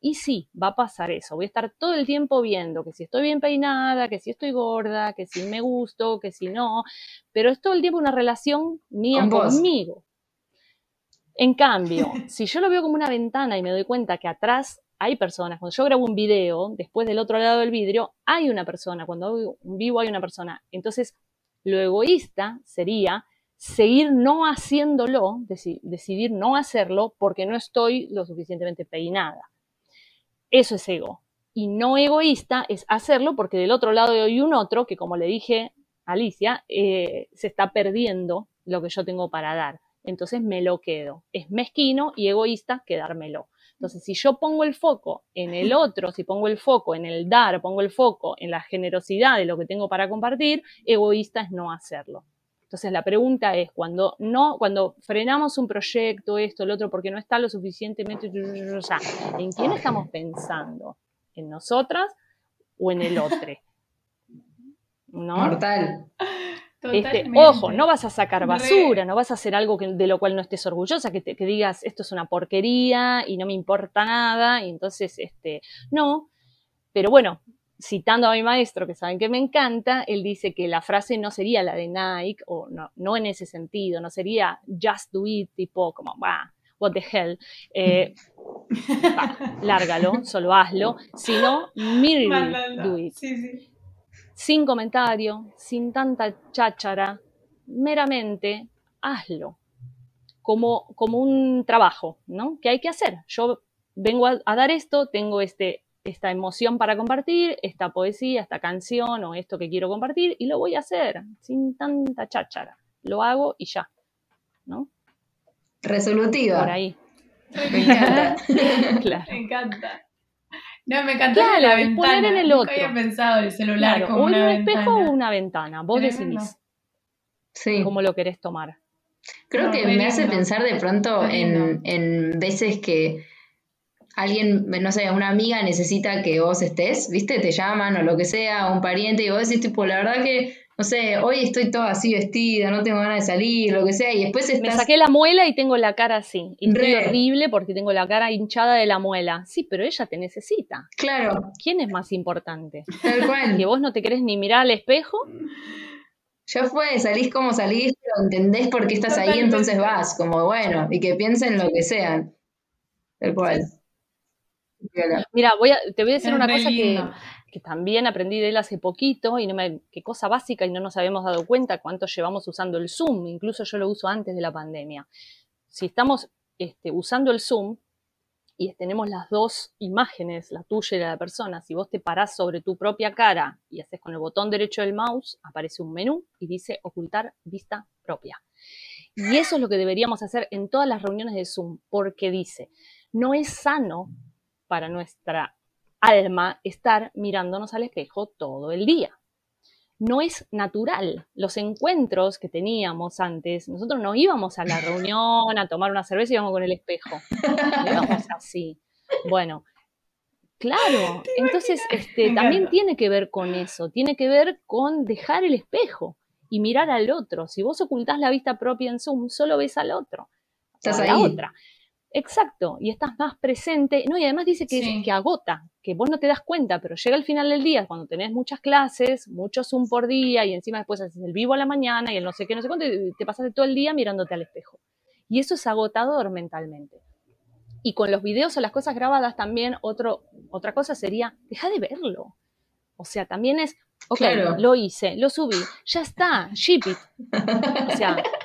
y sí, va a pasar eso. Voy a estar todo el tiempo viendo que si estoy bien peinada, que si estoy gorda, que si me gusto, que si no. Pero es todo el tiempo una relación mía Con conmigo. En cambio, si yo lo veo como una ventana y me doy cuenta que atrás hay personas, cuando yo grabo un video, después del otro lado del vidrio hay una persona, cuando un vivo hay una persona. Entonces, lo egoísta sería seguir no haciéndolo, deci- decidir no hacerlo porque no estoy lo suficientemente peinada. Eso es ego. Y no egoísta es hacerlo porque del otro lado hay un otro que, como le dije a Alicia, eh, se está perdiendo lo que yo tengo para dar. Entonces me lo quedo. Es mezquino y egoísta quedármelo. Entonces, si yo pongo el foco en el otro, si pongo el foco en el dar, pongo el foco en la generosidad de lo que tengo para compartir, egoísta es no hacerlo. Entonces la pregunta es, cuando no, cuando frenamos un proyecto, esto, el otro, porque no está lo suficientemente, ¿en quién estamos pensando? ¿En nosotras o en el otro? ¿No? Mortal. Este, ojo, no vas a sacar Re. basura, no vas a hacer algo que- de lo cual no estés orgullosa, que, te- que digas esto es una porquería y no me importa nada, y entonces, este, no. Pero bueno, citando a mi maestro, que saben que me encanta, él dice que la frase no sería la de Nike, o no, no en ese sentido, no sería just do it, tipo como, bah, what the hell, eh, bah, lárgalo, solo hazlo, sino merely do it Sí, sí. Sin comentario, sin tanta cháchara, meramente hazlo. Como, como un trabajo, ¿no? Que hay que hacer. Yo vengo a, a dar esto, tengo este, esta emoción para compartir, esta poesía, esta canción o esto que quiero compartir y lo voy a hacer sin tanta cháchara. Lo hago y ya, ¿no? Resolutiva. Por ahí. Me encanta. Claro. Me encanta. No, me encantó Claro, la ventana. poner en el Nunca otro. había pensado el celular Claro, como o una un espejo o una ventana. Vos Tremendo. decidís Sí. cómo lo querés tomar. Creo No, que me hace pensar de pronto en, en veces que alguien, no sé, una amiga necesita que vos estés, ¿viste? Te llaman o lo que sea, un pariente, y vos decís, tipo, la verdad que, no sé, hoy estoy toda así vestida, no tengo ganas de salir, lo que sea, y después Me estás... saqué la muela y tengo la cara así. Y estoy Re. horrible porque tengo la cara hinchada de la muela. Sí, pero ella te necesita. Claro, ¿Quién es más importante? tal Que cual. vos no te querés ni mirar al espejo. Ya fue, salís como salís, pero entendés por qué estás ahí, entonces vas, como bueno, y que piensen lo que sean. Tal cual. Mira, voy a, te voy a decir Es una cosa que. Que también aprendí de él hace poquito y no me, qué cosa básica y no nos habíamos dado cuenta cuánto llevamos usando el Zoom. Incluso yo lo uso antes de la pandemia. Si estamos este, usando el Zoom y tenemos las dos imágenes, la tuya y la de la persona, si vos te parás sobre tu propia cara y haces con el botón derecho del mouse, aparece un menú y dice ocultar vista propia. Y eso es lo que deberíamos hacer en todas las reuniones de Zoom, porque dice, no es sano para nuestra alma estar mirándonos al espejo todo el día. No es natural. Los encuentros que teníamos antes, nosotros no íbamos a la reunión a tomar una cerveza y íbamos con el espejo. No íbamos así. Bueno, claro. Entonces, este, también tiene que ver con eso. Tiene que ver con dejar el espejo y mirar al otro. Si vos ocultás la vista propia en Zoom, solo ves al otro. Estás a la ahí. otra. Exacto, y estás más presente. No, y además dice que, Sí. que agota, que vos no te das cuenta, pero llega el final del día, cuando tenés muchas clases, mucho Zoom por día, y encima después haces el vivo a la mañana y el no sé qué, no sé cuánto, y te pasaste todo el día mirándote al espejo. Y eso es agotador mentalmente. Y con los videos o las cosas grabadas también, otro, otra cosa sería, deja de verlo. O sea, también es, ok, Claro. lo hice, lo subí, ya está, ship it. O sea,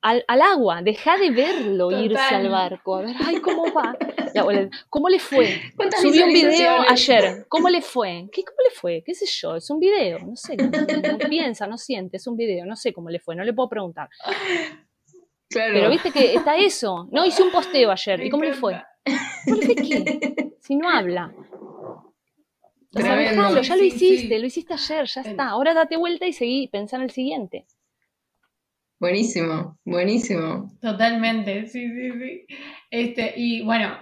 al, al agua, deja de verlo Total. irse al barco. A ver, ay, ¿cómo va? Ya, ¿Cómo le fue? ¿Cuántas Subí un video ayer. ¿Cómo le fue? ¿Qué, ¿Cómo le fue? ¿Qué sé yo? Es un video. No sé. No, no piensa, no siente. Es un video. No sé cómo le fue. No le puedo preguntar. Claro. Pero viste que está eso. No hice un posteo ayer. ¿Y cómo le fue? encanta. ¿Cómo le fue qué? Si no habla. O sea, Tremendo. dejalo, ya lo sí, hiciste, sí. lo hiciste ayer, ya está. Ahora date vuelta y seguí, pensá en el siguiente. Buenísimo, buenísimo. Totalmente, sí, sí, sí. Este, y bueno,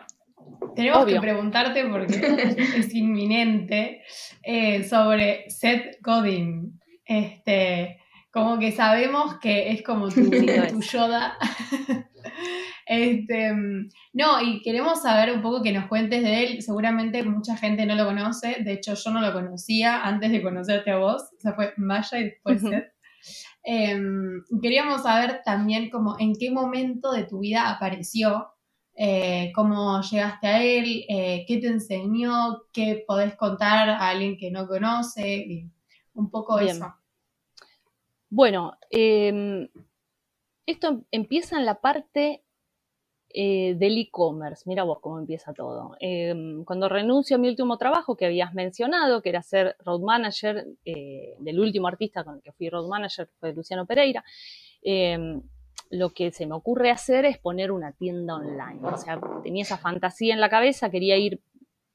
tenemos Obvio. que preguntarte porque es inminente eh, sobre Seth Godin. Este, como que sabemos que es como tu, tu Yoda. Este, no, y queremos saber un poco que nos cuentes de él. Seguramente mucha gente no lo conoce. De hecho, yo no lo conocía antes de conocerte a vos. O sea, fue Maya y después. Seth. Em, queríamos saber también como en qué momento de tu vida apareció, eh, cómo llegaste a él, eh, qué te enseñó, qué podés contar a alguien que no conoce, un poco Bien. eso. Bueno, eh, esto empieza en la parte eh, del e-commerce. Mira vos cómo empieza todo. Eh, cuando renuncio a mi último trabajo que habías mencionado, que era ser road manager eh, del último artista con el que fui road manager, que fue Luciano Pereira, eh, lo que se me ocurre hacer es poner una tienda online. O sea, tenía esa fantasía en la cabeza, quería ir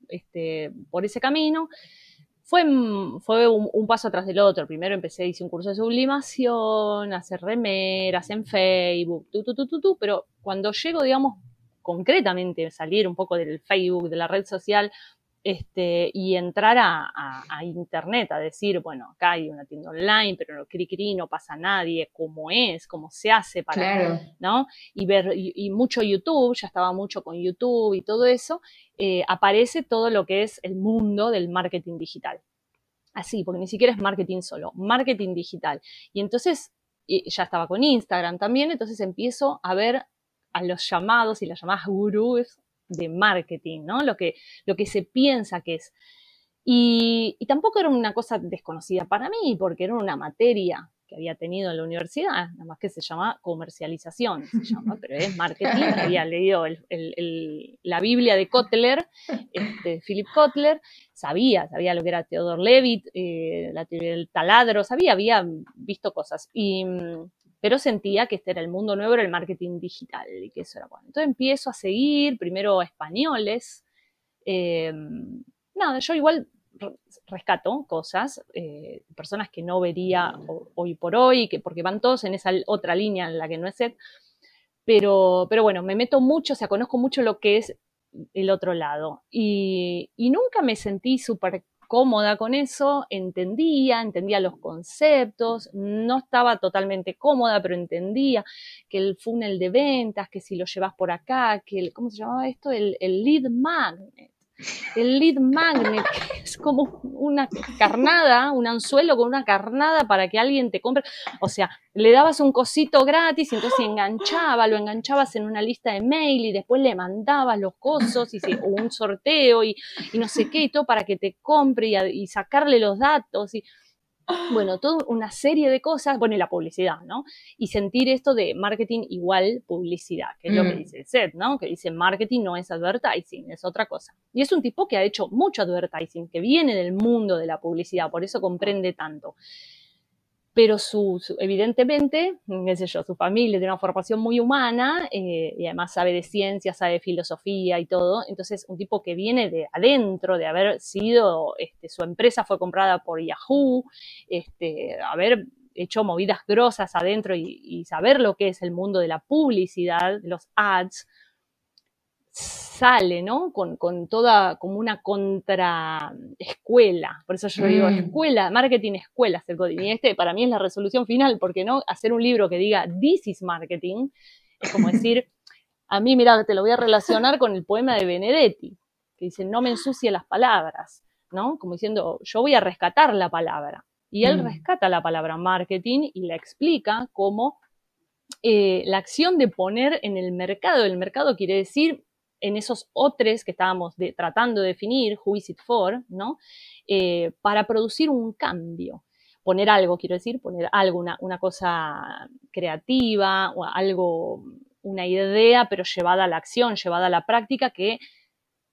este, por ese camino. Fue, fue un, un, paso atrás del otro. Primero empecé, hice un curso de sublimación, hacer remeras en Facebook, tu, tu, tu, tu, tu, pero cuando llego, digamos, concretamente, salir un poco del Facebook, de la red social, este, y entrar a, a, a, internet, a decir, bueno, acá hay una tienda online, pero no cri, cri no pasa nadie, cómo es, cómo se hace para, claro. ¿no? Y ver, y, y, mucho YouTube, ya estaba mucho con YouTube y todo eso, eh, aparece todo lo que es el mundo del marketing digital. Así, porque ni siquiera es marketing solo, marketing digital. Y entonces, ya estaba con Instagram también, entonces empiezo a ver a los llamados y las llamadas gurús de marketing, ¿no? Lo que, lo que se piensa que es. Y, y, tampoco era una cosa desconocida para mí, porque era una materia que había tenido en la universidad, nada más que se llama comercialización, se llama, pero es marketing. había leído el, el, el, la Biblia de Kotler, este, Philip Kotler, sabía, sabía lo que era Theodore Levitt, eh, la teoría del taladro, sabía, había visto cosas. Y, pero sentía que este era el mundo nuevo, era el marketing digital y que eso era bueno. Entonces empiezo a seguir primero españoles. Eh, nada, yo igual rescato cosas, eh, personas que no vería hoy por hoy, que, porque van todos en esa otra línea en la que no es set, pero, pero bueno, me meto mucho, o sea, conozco mucho lo que es el otro lado. Y, y nunca me sentí súper cómoda con eso, entendía, entendía los conceptos, no estaba totalmente cómoda, pero entendía que el funnel de ventas, que si lo llevas por acá, que el, ¿cómo se llamaba esto? El, el lead magnet el lead magnet, es como una carnada, un anzuelo con una carnada para que alguien te compre. O sea, le dabas un cosito gratis y entonces enganchaba, lo enganchabas en una lista de mail y después le mandabas los cosos y un sorteo y, no sé qué y todo para que te compre y, y sacarle los datos. Y, bueno, toda una serie de cosas, bueno, y la publicidad, ¿no? Y sentir esto de marketing igual publicidad, que es lo que mm. dice Seth, ¿no? Que dice marketing no es advertising, es otra cosa. Y es un tipo que ha hecho mucho advertising, que viene del mundo de la publicidad, por eso comprende tanto pero su, evidentemente, qué sé yo, su familia tiene una formación muy humana eh, y además sabe de ciencia, sabe de filosofía y todo. Entonces, un tipo que viene de adentro, de haber sido, este, su empresa fue comprada por Yahoo, este, haber hecho movidas grosas adentro y, y saber lo que es el mundo de la publicidad, los ads, sale, ¿no? Con, toda, como una contraescuela. Por eso yo digo, mm. escuela, marketing escuela, el coding. Y este para mí es la resolución final, porque no hacer un libro que diga, this is marketing, es como decir, a mí, mira, te lo voy a relacionar con el poema de Benedetti, que dice, no me ensucie las palabras, ¿no? Como diciendo, yo voy a rescatar la palabra. Y él mm. rescata la palabra marketing y la explica como eh, la acción de poner en el mercado. El mercado quiere decir en esos otros que estábamos tratando de definir, who is it for, ¿no? Eh, para producir un cambio. Poner algo, quiero decir, poner algo, una, cosa creativa, o algo, una idea, pero llevada a la acción, llevada a la práctica, que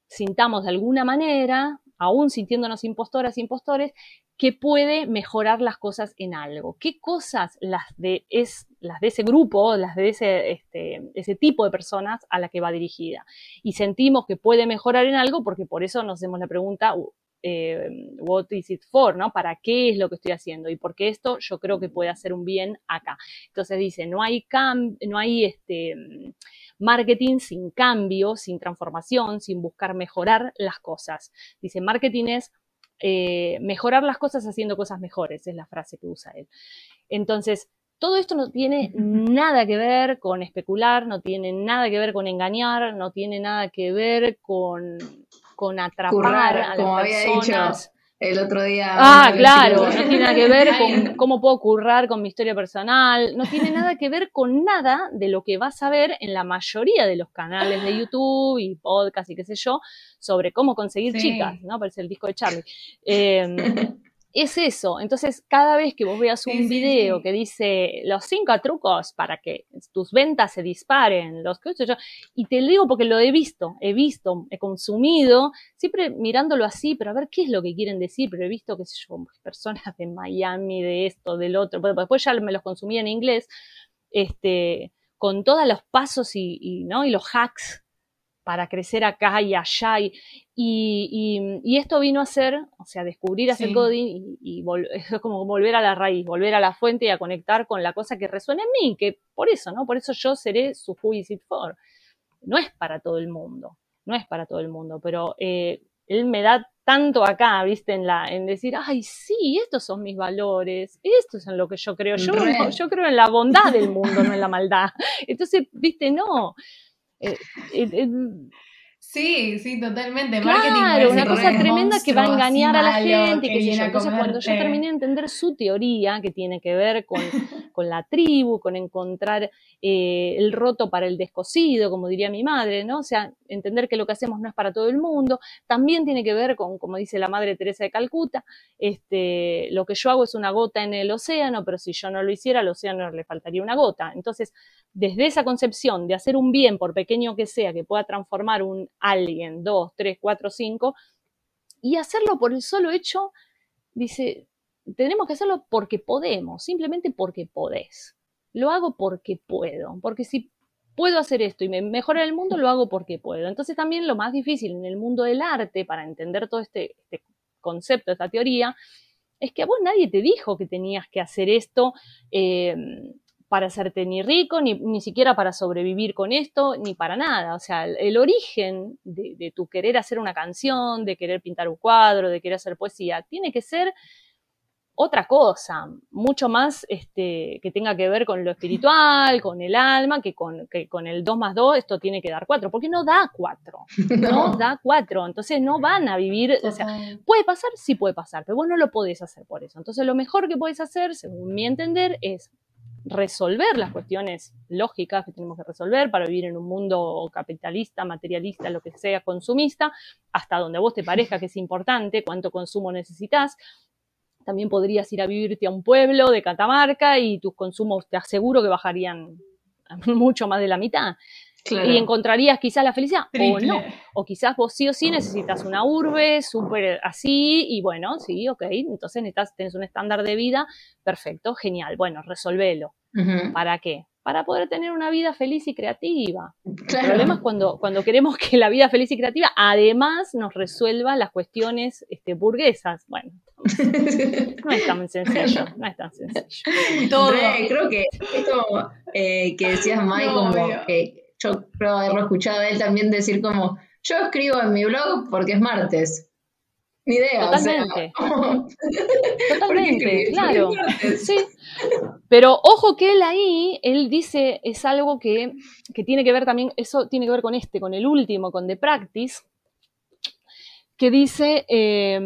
sintamos de alguna manera, aún sintiéndonos impostoras, impostores, que puede mejorar las cosas en algo. ¿Qué cosas las de, es, las de ese grupo, las de ese, este, ese tipo de personas a la que va dirigida? Y sentimos que puede mejorar en algo porque por eso nos hacemos la pregunta, eh, what is it for, ¿no? ¿Para qué es lo que estoy haciendo? Y porque esto yo creo que puede hacer un bien acá. Entonces dice, no hay, no hay este, marketing sin cambio, sin transformación, sin buscar mejorar las cosas. Dice, marketing es eh, mejorar las cosas haciendo cosas mejores, es la frase que usa él. Entonces, todo esto no tiene nada que ver con especular, no tiene nada que ver con engañar, no tiene nada que ver con, con atrapar a las personas el otro día. Ah, claro, no tiene nada que ver con cómo puedo currar con mi historia personal, no tiene nada que ver con nada de lo que vas a ver en la mayoría de los canales de YouTube y podcast y qué sé yo, sobre cómo conseguir chicas, ¿no? Parece el disco de Charlie. Eh, es eso. Entonces, cada vez que vos veas un video que dice los cinco trucos para que tus ventas se disparen, los que yo, y te lo digo porque lo he visto, he visto, he consumido, siempre mirándolo así, pero a ver qué es lo que quieren decir, pero he visto, qué sé yo, personas de Miami, de esto, del otro, pero después ya me los consumí en inglés, este, con todos los pasos y, y, ¿no? y los hacks para crecer acá y allá. Y, y, esto vino a ser, o sea, descubrir hacer coding y, es como volver a la raíz, volver a la fuente y a conectar con la cosa que resuena en mí, que por eso, ¿no? Por eso yo seré su Who is it for. No es para todo el mundo, no es para todo el mundo, pero eh, él me da tanto acá, viste, en, la, en decir, ay, sí, estos son mis valores, esto es en lo que yo creo. Yo, yo creo en la bondad del mundo, no en la maldad. Entonces, viste, no. Eh, eh, sí, sí, totalmente. Claro, una cosa tremenda que va a engañar a la gente. Que Entonces, cuando yo terminé de entender su teoría, que tiene que ver con, con la tribu, con encontrar eh, el roto para el descosido, como diría mi madre, ¿no? O sea, entender que lo que hacemos no es para todo el mundo, también tiene que ver con, como dice la madre Teresa de Calcuta, este, lo que yo hago es una gota en el océano, pero si yo no lo hiciera, al océano le faltaría una gota. Entonces, desde esa concepción de hacer un bien, por pequeño que sea, que pueda transformar un alguien, dos, tres, cuatro, cinco, y hacerlo por el solo hecho, dice, tenemos que hacerlo porque podemos, simplemente porque podés. lo hago porque puedo, porque si puedo hacer esto y me mejora el mundo, lo hago porque puedo. Entonces también lo más difícil en el mundo del arte, para entender todo este, este concepto, esta teoría, es que a vos nadie te dijo que tenías que hacer esto eh, para hacerte ni rico, ni, ni, siquiera para sobrevivir con esto, ni para nada. O sea, el, el origen de, de, tu querer hacer una canción, de querer pintar un cuadro, de querer hacer poesía, tiene que ser otra cosa, mucho más este, que tenga que ver con lo espiritual, con el alma, que con, que con el 2 más 2 esto tiene que dar 4, porque no da 4, no. no da 4, entonces no van a vivir, o sea, puede pasar, sí puede pasar, pero vos no lo podés hacer por eso. Entonces lo mejor que podés hacer, según mi entender, es resolver las cuestiones lógicas que tenemos que resolver para vivir en un mundo capitalista, materialista, lo que sea, consumista, hasta donde a vos te parezca que es importante, cuánto consumo necesitas, también podrías ir a vivirte a un pueblo de Catamarca y tus consumos te aseguro que bajarían mucho más de la mitad. Claro. Y encontrarías quizás la felicidad Triple. o no. O quizás vos sí o sí necesitas una urbe súper así y bueno, sí, ok, entonces necesitas, tenés un estándar de vida perfecto, genial. Bueno, resolvelo. Uh -huh. ¿Para qué? Para poder tener una vida feliz y creativa. Claro. El problema es cuando, cuando queremos que la vida feliz y creativa además nos resuelva las cuestiones este, burguesas. Bueno, no es tan sencillo, no es tan sencillo. Todo. creo que esto eh, que decías, Mike, no, como que yo creo haberlo escuchado a él también decir como, yo escribo en mi blog porque es martes. Ni idea. Totalmente. O sea, Totalmente, claro. Sí. Pero ojo que él ahí, él dice, es algo que, que tiene que ver también, eso tiene que ver con este, con el último, con The Practice, que dice, eh,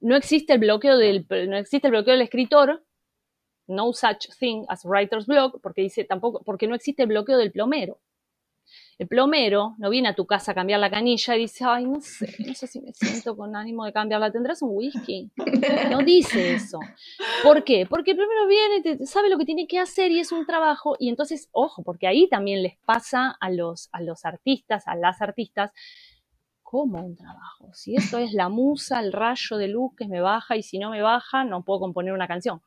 no existe el bloqueo del, no existe el bloqueo del escritor, no such thing as writer's block, porque dice tampoco, porque no existe el bloqueo del plomero. El plomero no viene a tu casa a cambiar la canilla y dice, ay, no sé, no sé si me siento con ánimo de cambiarla, tendrás un whisky. No dice eso. ¿Por qué? Porque el plomero viene, te, sabe lo que tiene que hacer y es un trabajo, y entonces, ojo, porque ahí también les pasa a los, a los artistas, a las artistas, como un trabajo. Si esto es la musa, el rayo de luz que me baja y si no me baja, no puedo componer una canción.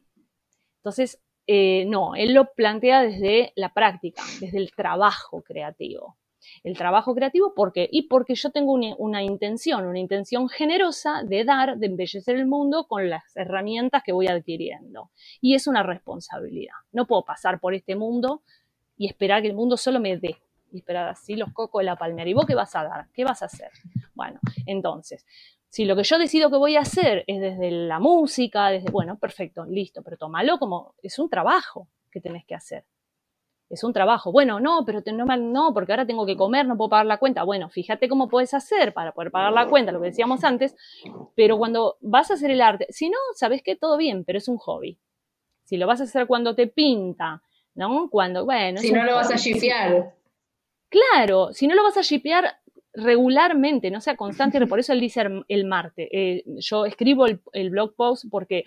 Entonces, eh, no, él lo plantea desde la práctica, desde el trabajo creativo. El trabajo creativo, ¿por qué? Y porque yo tengo una, una, intención, una intención generosa de dar, de embellecer el mundo con las herramientas que voy adquiriendo. Y es una responsabilidad. No puedo pasar por este mundo y esperar que el mundo solo me dé. Y esperar así los cocos de la palmera. ¿Y vos qué vas a dar? ¿Qué vas a hacer? Bueno, entonces, si lo que yo decido que voy a hacer es desde la música, desde, bueno, perfecto, listo, pero tómalo como es un trabajo que tenés que hacer. Es un trabajo. Bueno, no, pero te, no, no, porque ahora tengo que comer, no puedo pagar la cuenta. Bueno, fíjate cómo puedes hacer para poder pagar la cuenta, lo que decíamos antes, pero cuando vas a hacer el arte, si no, sabes que todo bien, pero es un hobby. Si lo vas a hacer cuando te pinta, ¿no? Cuando, bueno. Si no lo vas a shipear. Claro, si no lo vas a shipear, regularmente, no sea constante, por eso él dice el martes. Eh, yo escribo el, el, blog post porque,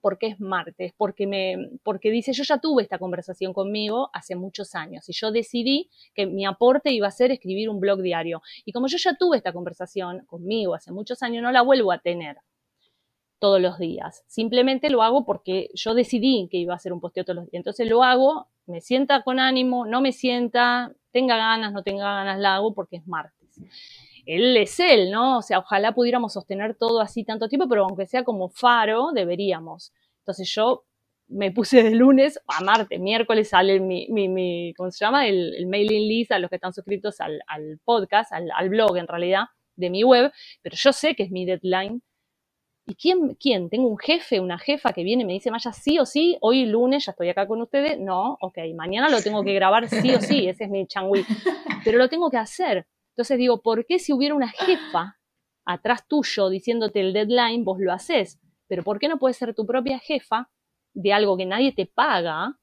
porque es martes, porque, me, porque dice, yo ya tuve esta conversación conmigo hace muchos años y yo decidí que mi aporte iba a ser escribir un blog diario. Y como yo ya tuve esta conversación conmigo hace muchos años, no la vuelvo a tener todos los días. Simplemente lo hago porque yo decidí que iba a hacer un posteo todos los días. Entonces lo hago, me sienta con ánimo, no me sienta, tenga ganas, no tenga ganas, la hago porque es martes él es él, ¿no? O sea, ojalá pudiéramos sostener todo así tanto tiempo, pero aunque sea como faro, deberíamos. Entonces yo me puse de lunes a martes, miércoles sale mi, ¿cómo se llama? El, mailing list a los que están suscritos al, podcast, al, al, blog en realidad, de mi web, pero yo sé que es mi deadline. ¿Y quién, quién? ¿Tengo un jefe, una jefa que viene y me dice, Maya, sí o sí, hoy lunes ya estoy acá con ustedes? No, ok, mañana lo tengo que grabar sí o sí, ese es mi changui. Pero lo tengo que hacer. Entonces digo, ¿por qué si hubiera una jefa atrás tuyo diciéndote el deadline, vos lo haces? Pero ¿por qué no puedes ser tu propia jefa de algo que nadie te paga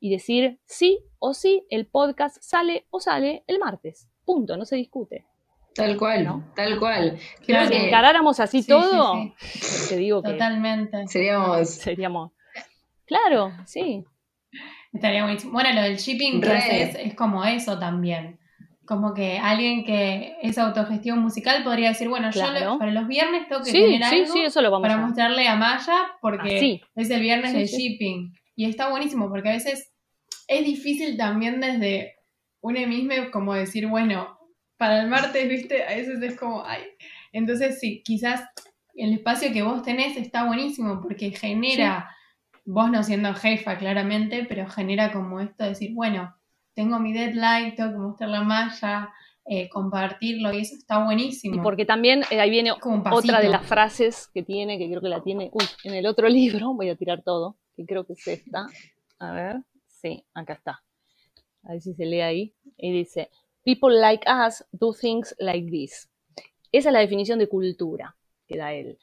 y decir sí o sí, el podcast sale o sale el martes? Punto, no se discute. Tal cual, ¿no? Tal cual. Creo que si encaráramos así sí, todo, sí, sí. te digo que Totalmente. Seríamos. Seríamos. Claro, sí. Estaría buenísimo. Bueno, lo del shipping que haces es como eso también. Como que alguien que es autogestión musical podría decir, bueno, claro. yo para los viernes tengo que sí, tener sí, algo sí, eso lo vamos para a... mostrarle a Maya porque Así. es el viernes sí. shipping. Y está buenísimo porque a veces es difícil también desde una misma como decir, bueno, para el martes, viste, a veces es como, ay. Entonces, sí, quizás el espacio que vos tenés está buenísimo porque genera, vos no siendo jefa claramente, pero genera como esto de decir, bueno, tengo mi deadline, tengo que mostrar la malla, eh, compartirlo y eso está buenísimo. Y porque también eh, ahí viene otra de las frases que tiene, que creo que la tiene uy, en el otro libro, voy a tirar todo, que creo que es esta. A ver, sí, acá está. A ver si se lee ahí. Y dice, People like us do things like this. Esa es la definición de cultura que da él.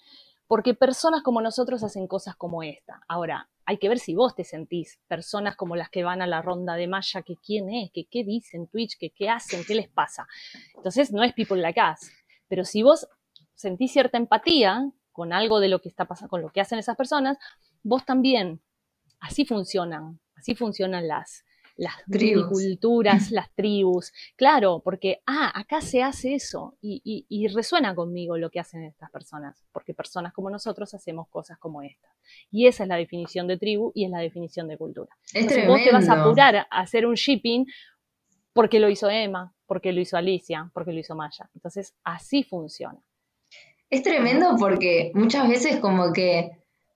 Porque personas como nosotros hacen cosas como esta. Ahora, hay que ver si vos te sentís personas como las que van a la ronda de malla, que quién es, que qué dicen Twitch, que qué hacen, qué les pasa. Entonces, no es people like us. Pero si vos sentís cierta empatía con algo de lo que está pasando, con lo que hacen esas personas, vos también. Así funcionan, así funcionan las, las Tribus. culturas, las tribus. Claro, porque, ah, acá se hace eso y, y- y resuena conmigo lo que hacen estas personas, porque personas como nosotros hacemos cosas como esta. Y esa es la definición de tribu y es la definición de cultura. Es Entonces vos te vas a apurar a hacer un shipping porque lo hizo Emma, porque lo hizo Alicia, porque lo hizo Maya. Entonces, así funciona. Es tremendo porque muchas veces como que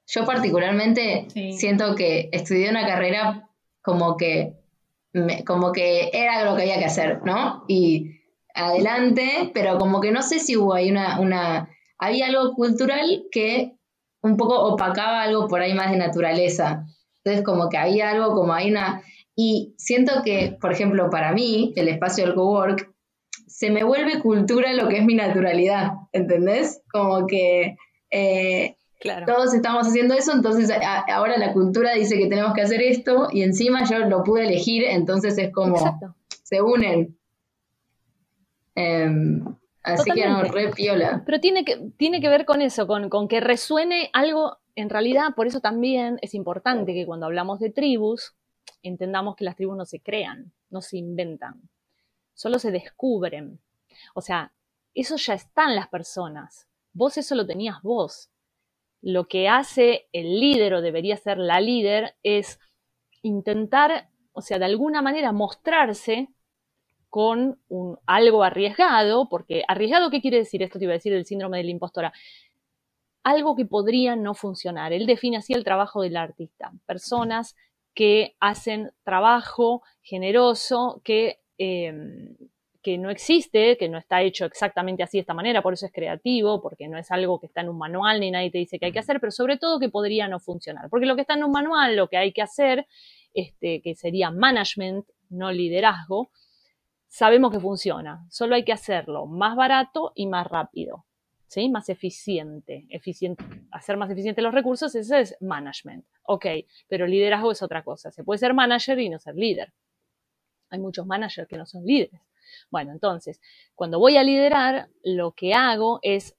yo particularmente Sí. siento que estudié una carrera como que, me- como que era lo que había que hacer, ¿no? Y adelante, pero como que no sé si hubo ahí una, una, había algo cultural que un poco opacaba algo por ahí más de naturaleza. Entonces como que había algo como hay una... Y siento que, por ejemplo, para mí, el espacio del cowork, se me vuelve cultura lo que es mi naturalidad, ¿entendés? Como que eh, Claro. todos estamos haciendo eso, entonces a- ahora la cultura dice que tenemos que hacer esto y encima yo lo pude elegir, entonces es como Exacto. se unen. Em, así que no, re piola. Pero tiene que, tiene que ver con eso, con, con que resuene algo, en realidad, por eso también es importante que cuando hablamos de tribus, entendamos que las tribus no se crean, no se inventan, solo se descubren. O sea, eso ya está en las personas. Vos eso lo tenías vos. Lo que hace el líder o debería ser la líder es intentar, o sea, de alguna manera mostrarse con algo arriesgado, porque arriesgado, ¿qué quiere decir? Esto te iba a decir el síndrome de la impostora. Algo que podría no funcionar. Él define así el trabajo del artista. Personas que hacen trabajo generoso, que, eh, que no existe, que no está hecho exactamente así de esta manera, por eso es creativo, porque no es algo que está en un manual ni nadie te dice que hay que hacer, pero sobre todo que podría no funcionar. Porque lo que está en un manual, lo que hay que hacer, este, que sería management, no liderazgo, sabemos que funciona. Solo hay que hacerlo más barato y más rápido. ¿Sí? Más eficiente, eficiente. Hacer más eficientes los recursos, ese es management. Ok, pero liderazgo es otra cosa. Se puede ser manager y no ser líder. Hay muchos managers que no son líderes. Bueno, entonces, cuando voy a liderar, lo que hago es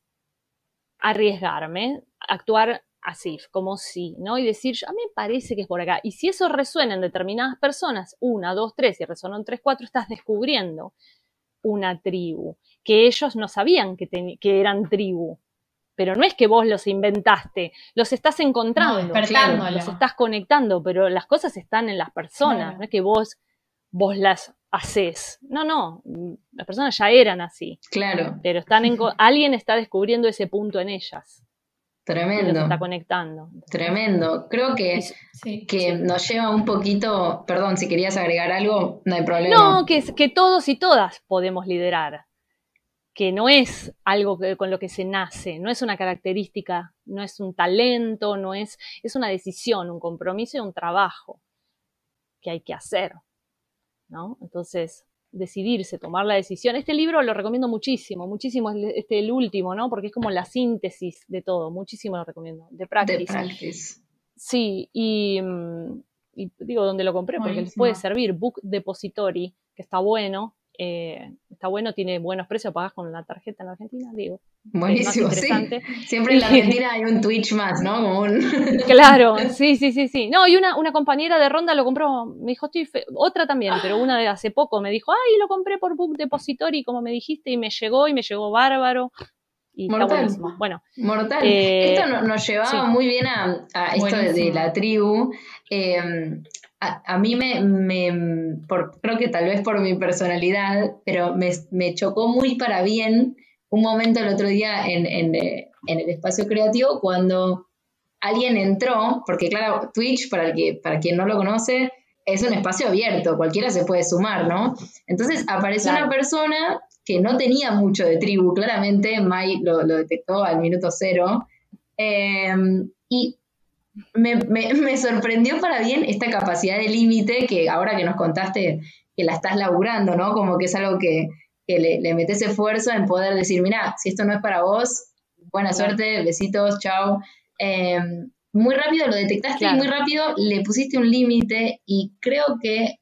arriesgarme, actuar así, como si, ¿no? Y decir, a mí me parece que es por acá. Y si eso resuena en determinadas personas, una, dos, tres, y resonó en tres, cuatro, estás descubriendo una tribu, que ellos no sabían que, eran tribu. Pero no es que vos los inventaste, los estás encontrando, No, los estás conectando, pero las cosas están en las personas, Claro. no es que vos, vos las haces. No, no, las personas ya eran así, Claro, pero están en, alguien está descubriendo ese punto en ellas y los tremendo, está conectando. tremendo. Creo que, Sí. que nos lleva un poquito, perdón, si querías agregar algo, no hay problema. No, que, que todos y todas podemos liderar, que no es algo que- con lo que se nace, no es una característica, no es un talento, no es, es una decisión, un compromiso y un trabajo que hay que hacer, ¿no? Entonces, decidirse, tomar la decisión. Este libro lo recomiendo muchísimo, muchísimo, este el último, ¿no? Porque es como la síntesis de todo, muchísimo lo recomiendo, de de practice. practice. Sí, y, mm, y digo dónde lo compré, porque les puede servir. Book Depository, que está bueno, eh, está bueno, tiene buenos precios, pagás con la tarjeta en Argentina, digo. Buenísimo, sí. Siempre en la Argentina hay un Twitch más, ¿no? Como un... Claro, sí, sí, sí, sí. No, y una, una compañera de ronda lo compró, me dijo, estoy fe- otra también, pero una de hace poco me dijo, ay, lo compré por Book Depository, como me dijiste, y me llegó, y me llegó bárbaro. Y Mortal. Bueno, Mortal. Eh, esto no- nos llevaba sí. muy bien a, a esto de, la tribu. Eh, a, a mí me, me- por, creo que tal vez por mi personalidad, pero me, me chocó muy para bien un momento el otro día en, en, eh, en el espacio creativo cuando alguien entró, porque claro, Twitch, para, el que, para quien no lo conoce, es un espacio abierto, cualquiera se puede sumar, ¿no? Entonces apareció Claro. una persona que no tenía mucho de tribu, claramente Mai lo, lo detectó al minuto cero, eh, y me, me- me sorprendió para bien esta capacidad de límite que ahora que nos contaste que la estás laburando, ¿no? Como que es algo que, que le, le metes esfuerzo en poder decir, mira, si esto no es para vos, buena Claro. suerte, besitos, chao. Eh, muy rápido lo detectaste Claro. y muy rápido le pusiste un límite y creo que,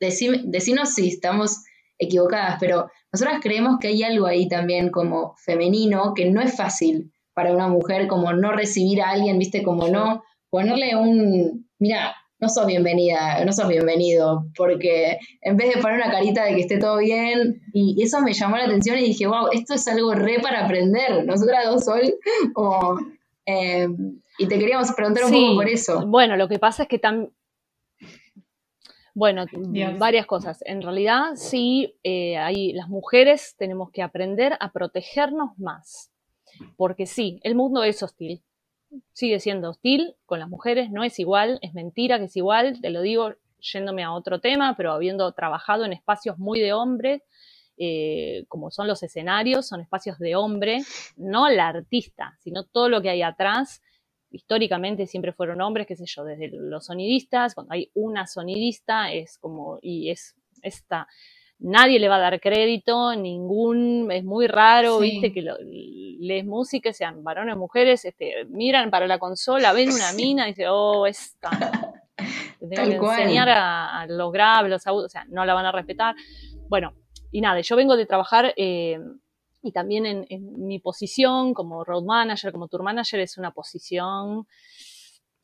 decime- decinos si estamos equivocadas, pero nosotras creemos que hay algo ahí también como femenino que no es fácil para una mujer como no recibir a alguien, viste, como no ponerle un, mira, no sos bienvenida, no sos bienvenido, porque en vez de poner una carita de que esté todo bien, y eso me llamó la atención y dije, wow, esto es algo re para aprender, nosotras dos Sol, o, eh, y te queríamos preguntar un Sí, poco por eso. Bueno, lo que pasa es que también. Bueno, Dios. varias cosas. En realidad, sí, eh, hay, las mujeres tenemos que aprender a protegernos más. Porque sí, el mundo es hostil. Sigue siendo hostil con las mujeres, no es igual, es mentira que es igual, te lo digo yéndome a otro tema, pero habiendo trabajado en espacios muy de hombres, eh, como son los escenarios, son espacios de hombre, no la artista, sino todo lo que hay atrás. Históricamente siempre fueron hombres, qué sé yo, desde los sonidistas, cuando hay una sonidista es como, y es esta, nadie le va a dar crédito, ningún, es muy raro, Sí. viste, que lo- lees música, sean varones mujeres, este, miran para la consola, ven una Sí. mina y dicen, oh, esta, te tengo que cual. enseñar a, a los graves, los agudos, o sea, no la van a respetar. Bueno, y nada, yo vengo de trabajar eh, y también en, en mi posición como road manager, como tour manager, es una posición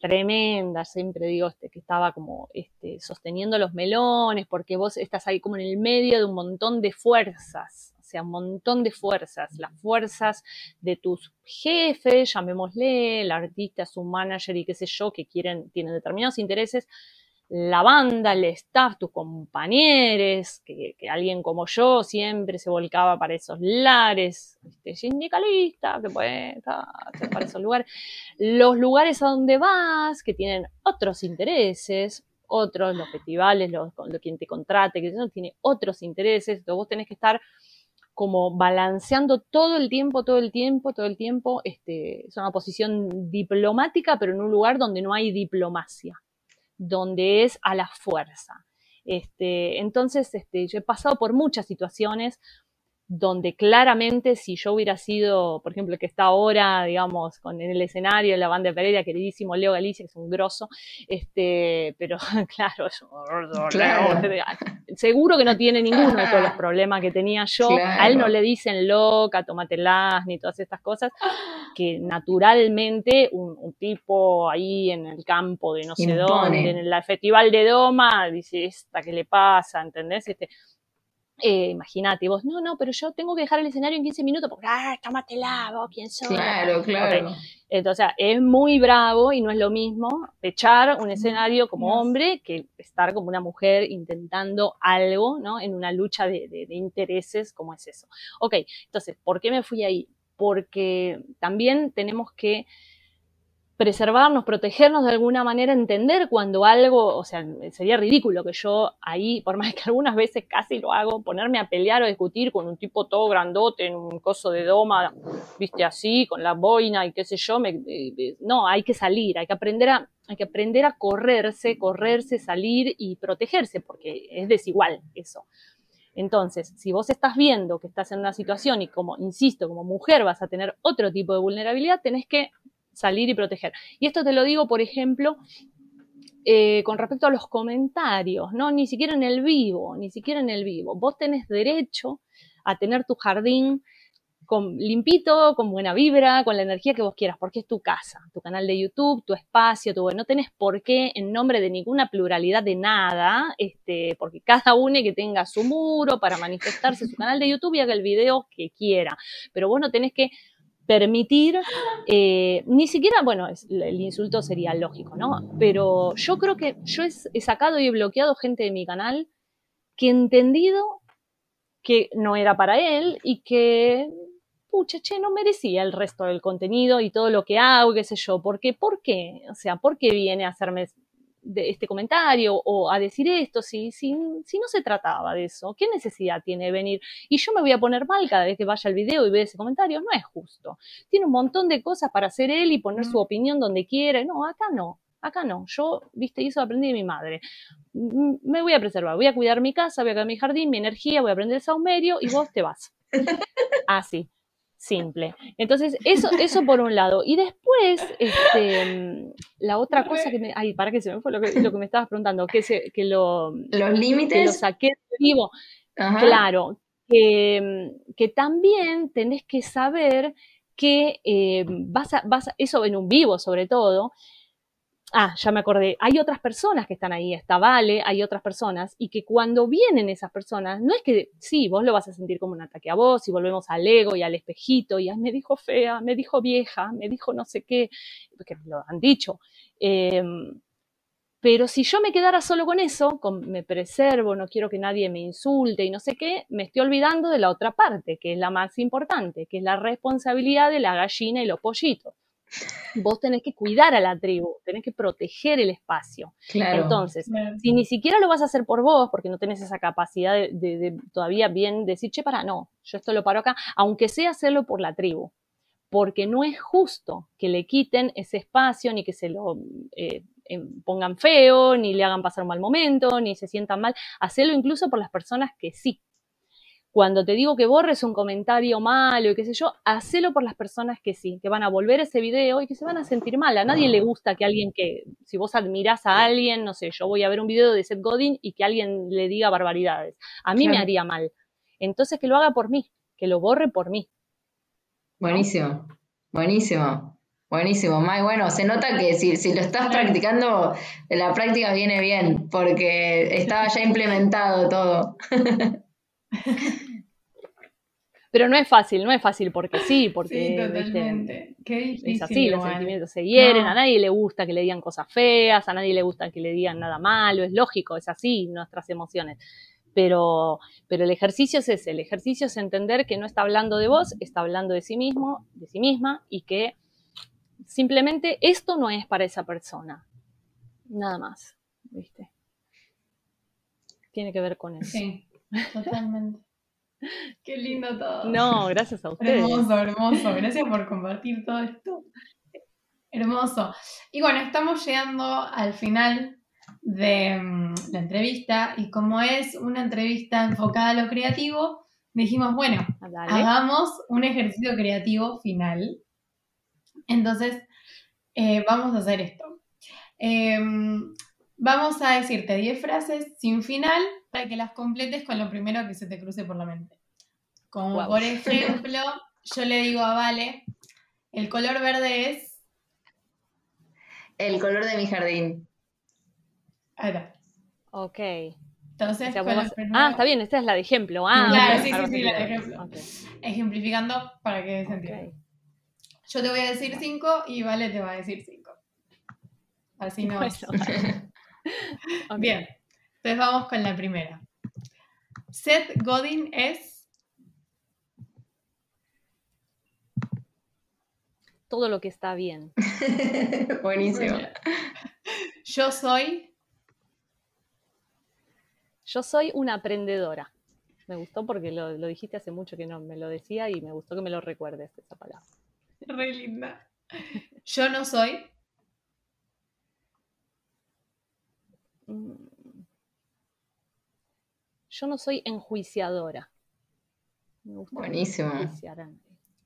tremenda, siempre digo este, que estaba como este, sosteniendo los melones, porque vos estás ahí como en el medio de un montón de fuerzas, o sea, un montón de fuerzas, las fuerzas de tus jefes, llamémosle, el artista, su manager y qué sé yo, que quieren, tienen determinados intereses, la banda, el staff, tus compañeros, que, alguien como yo siempre se volcaba para esos lares, este, sindicalista, que puede estar para esos lugares, los lugares a donde vas, que tienen otros intereses, otros, los festivales, los, con- lo, quien te contrate, que tiene otros intereses, entonces vos tenés que estar como balanceando todo el tiempo, todo el tiempo, todo el tiempo, este, es una posición diplomática, pero en un lugar donde no hay diplomacia, donde es a la fuerza. Este, entonces, este, yo he pasado por muchas situaciones donde claramente si yo hubiera sido, por ejemplo, el que está ahora, digamos, con en el escenario, la banda de Pereira, queridísimo Leo Galicia, que es un grosso, este, pero claro, yo- Claro. seguro que no tiene ninguno de todos los problemas que tenía yo. A él no le dicen loca, tómatelas, ni todas estas cosas, que naturalmente un, un tipo ahí en el campo de no sé dónde, en el festival de Doma, dice, esta, ¿qué le pasa? ¿Entendés? Este, eh, imagínate, vos, no, no, pero yo tengo que dejar el escenario en 15 minutos porque, ah, tómatela, vos, quién sos. Claro, claro. Entonces, es muy bravo y no es lo mismo echar un escenario como hombre que estar como una mujer intentando algo, ¿no? En una lucha de, de- de intereses como es eso. Ok, entonces, ¿por qué me fui ahí? Porque también tenemos que preservarnos, protegernos de alguna manera, entender cuando algo, o sea, sería ridículo que yo ahí, por más que algunas veces casi lo hago, ponerme a pelear o discutir con un tipo todo grandote en un coso de doma, viste así, con la boina y qué sé yo, me- eh, eh, no, hay que salir, hay que aprender a, hay que aprender a correrse, correrse, salir y protegerse, porque es desigual eso. Entonces, si vos estás viendo que estás en una situación y como, insisto, como mujer vas a tener otro tipo de vulnerabilidad, tenés que salir y proteger. Y esto te lo digo, por ejemplo, eh, con respecto a los comentarios, ¿no? Ni siquiera en el vivo, ni siquiera en el vivo. Vos tenés derecho a tener tu jardín con, limpito, con buena vibra, con la energía que vos quieras, porque es tu casa, tu canal de YouTube, tu espacio, tu, no tenés por qué, en nombre de ninguna pluralidad de nada, este, porque cada uno que tenga su muro para manifestarse su canal de YouTube y haga el video que quiera. Pero vos no tenés que permitir, eh, ni siquiera, bueno, es- el insulto sería lógico, ¿no? Pero yo creo que yo he, sacado y he bloqueado gente de mi canal que he entendido que no era para él y que, pucha, che, no merecía el resto del contenido y todo lo que hago, qué sé yo. ¿Por qué? ¿Por qué? O sea, ¿por qué viene a hacerme de este comentario o a decir esto si, si, si no se trataba de eso? ¿Qué necesidad tiene de venir? Y yo me voy a poner mal cada vez que vaya al video y vea ese comentario. No es justo. Tiene un montón de cosas para hacer él y poner su opinión donde quiere. No, acá no. Acá no. Yo, viste, eso aprendí de mi madre. M- Me voy a preservar, voy a cuidar mi casa, voy a cuidar mi jardín, mi energía, voy a aprender el saumerio y vos te vas. Así. Simple. Entonces, eso, eso por un lado. Y después, este, la otra cosa que me. Ay, para que se me fue lo que, lo que me estabas preguntando, que, se, que lo, Los lo límites. saqué de vivo. Ajá. Claro, que, que también tenés que saber que eh, vas, a, vas a- eso en un vivo sobre todo. Ah, ya me acordé, hay otras personas que están ahí, está Vale, hay otras personas, y que cuando vienen esas personas, no es que, sí, vos lo vas a sentir como un ataque a vos, y volvemos al ego y al espejito, y "Ay, me dijo fea, me dijo vieja, me dijo no sé qué, porque lo han dicho. Eh, pero si yo me quedara solo con eso, me preservo, no quiero que nadie me insulte y no sé qué, me estoy olvidando de la otra parte, que es la más importante, que es la responsabilidad de la gallina y los pollitos. Vos tenés que cuidar a la tribu, tenés que proteger el espacio. Claro. Entonces, Claro. si ni siquiera lo vas a hacer por vos, porque no tenés esa capacidad de, de- de todavía bien decir, che, para, no, yo esto lo paro acá, aunque sea hacerlo por la tribu, porque no es justo que le quiten ese espacio, ni que se lo eh, em, pongan feo, ni le hagan pasar un mal momento, ni se sientan mal, hacerlo incluso por las personas que sí. Cuando te digo que borres un comentario malo y qué sé yo, hacelo por las personas que sí, que van a volver ese video y que se van a sentir mal. A nadie le gusta que alguien que, si vos admirás a alguien, no sé, yo voy a ver un video de Seth Godin y que alguien le diga barbaridades. A mí me haría mal. Entonces que lo haga por mí, que lo borre por mí. Buenísimo, buenísimo, buenísimo. Mai, bueno, se nota que si, si lo estás practicando, la práctica viene bien, porque estaba ya implementado todo. Pero no es fácil, no es fácil porque sí, porque Sí, totalmente. Qué difícil. es así, los sentimientos se hieren, No. a nadie le gusta que le digan cosas feas, a nadie le gusta que le digan nada malo, es lógico, es así nuestras emociones. Pero, pero el ejercicio es ese, el ejercicio es entender que no está hablando de vos, está hablando de sí mismo, de sí misma, y que simplemente esto no es para esa persona. Nada más, ¿viste? Tiene que ver con eso. Sí, totalmente. Qué lindo todo. No, gracias a ustedes. Hermoso, hermoso. Gracias por compartir todo esto. Hermoso. Y bueno, estamos llegando al final de mm, la entrevista y como es una entrevista enfocada a lo creativo, dijimos, bueno, Dale. hagamos un ejercicio creativo final. Entonces, eh, vamos a hacer esto. Em, vamos a decirte 10 frases sin final para que las completes con lo primero que se te cruce por la mente. Como por ejemplo, yo le digo a Vale, el color verde es... El color de mi jardín. Ahí está. Ok. Entonces, O sea, con vos primero- Ah, está bien, esta es la de ejemplo. Ah, Claro, ok, sí, sí, sí, la de ejemplo. Ejemplificando para que se entienda. Yo te voy a decir 5 y Vale te va a decir 5. Así nos... Bueno. Bien, entonces vamos con la primera. Seth Godin es. Todo lo que está bien. Buenísimo. Yo soy. Yo soy una aprendedora. Me gustó porque lo, lo dijiste hace mucho que no me lo decía y me gustó que me lo recuerdes esa palabra. Re linda. Yo no soy. Yo no soy enjuiciadora. Me gusta Buenísimo. enjuiciar.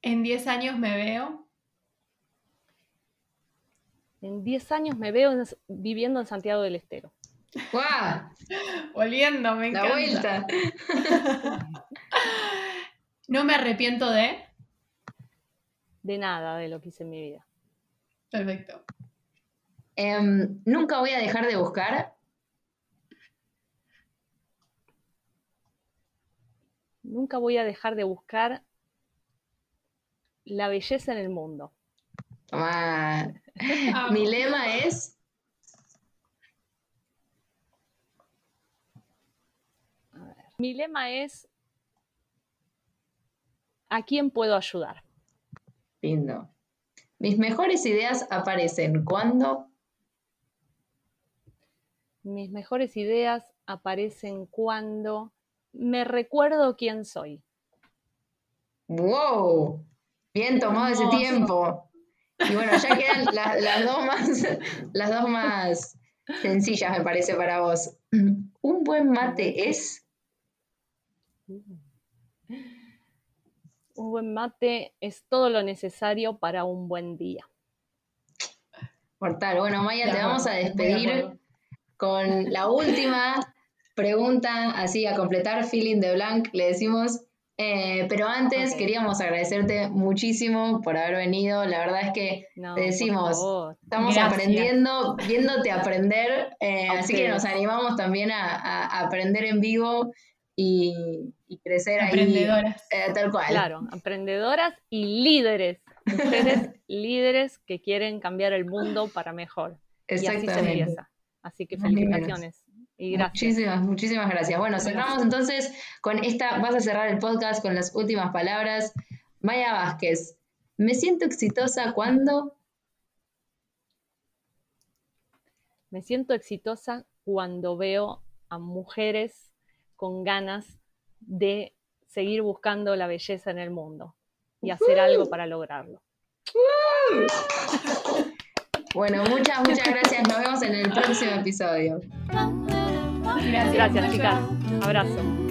En 10 años me veo. En 10 años me veo en- viviendo en Santiago del Estero. ¡Guau! Volviendo, me La encanta. vuelta. No me arrepiento de. De nada de lo que hice en mi vida. Perfecto. Em, nunca voy a dejar de buscar. Nunca voy a dejar de buscar la belleza en el mundo. Amo. Mi lema es Mi lema es ¿a quién puedo ayudar? lindo. Mis mejores ideas aparecen cuando Mis mejores ideas aparecen cuando me recuerdo quién soy. ¡Wow! Bien tomado ese tiempo. Y bueno, ya quedan la- las dos más, las dos más sencillas, me parece, para vos. Un buen mate es. Un buen mate es todo lo necesario para un buen día. Mortal. Bueno, Maya, te vamos a despedir con la última pregunta, así a completar feeling de blank, le decimos. Eh, pero antes queríamos agradecerte muchísimo por haber venido. La verdad es que No, Te decimos. Estamos Gracias. aprendiendo, viéndote aprender, eh, así que nos animamos también a, aprender en vivo y, y crecer ahí. Emprendedoras. eh, tal cual. Claro, emprendedoras y líderes. Mujeres líderes que quieren cambiar el mundo para mejor. Y así se Exactamente. empieza. Así que felicitaciones. Y gracias. Muchísimas, muchísimas gracias. Bueno, cerramos entonces con esta, vas a cerrar el podcast con las últimas palabras. Maya Vázquez, me siento exitosa cuando... Me siento exitosa cuando veo a mujeres con ganas de seguir buscando la belleza en el mundo y hacer algo para lograrlo. Bueno, muchas, muchas gracias. Nos vemos en el próximo episodio. Gracias, chicas. Abrazo.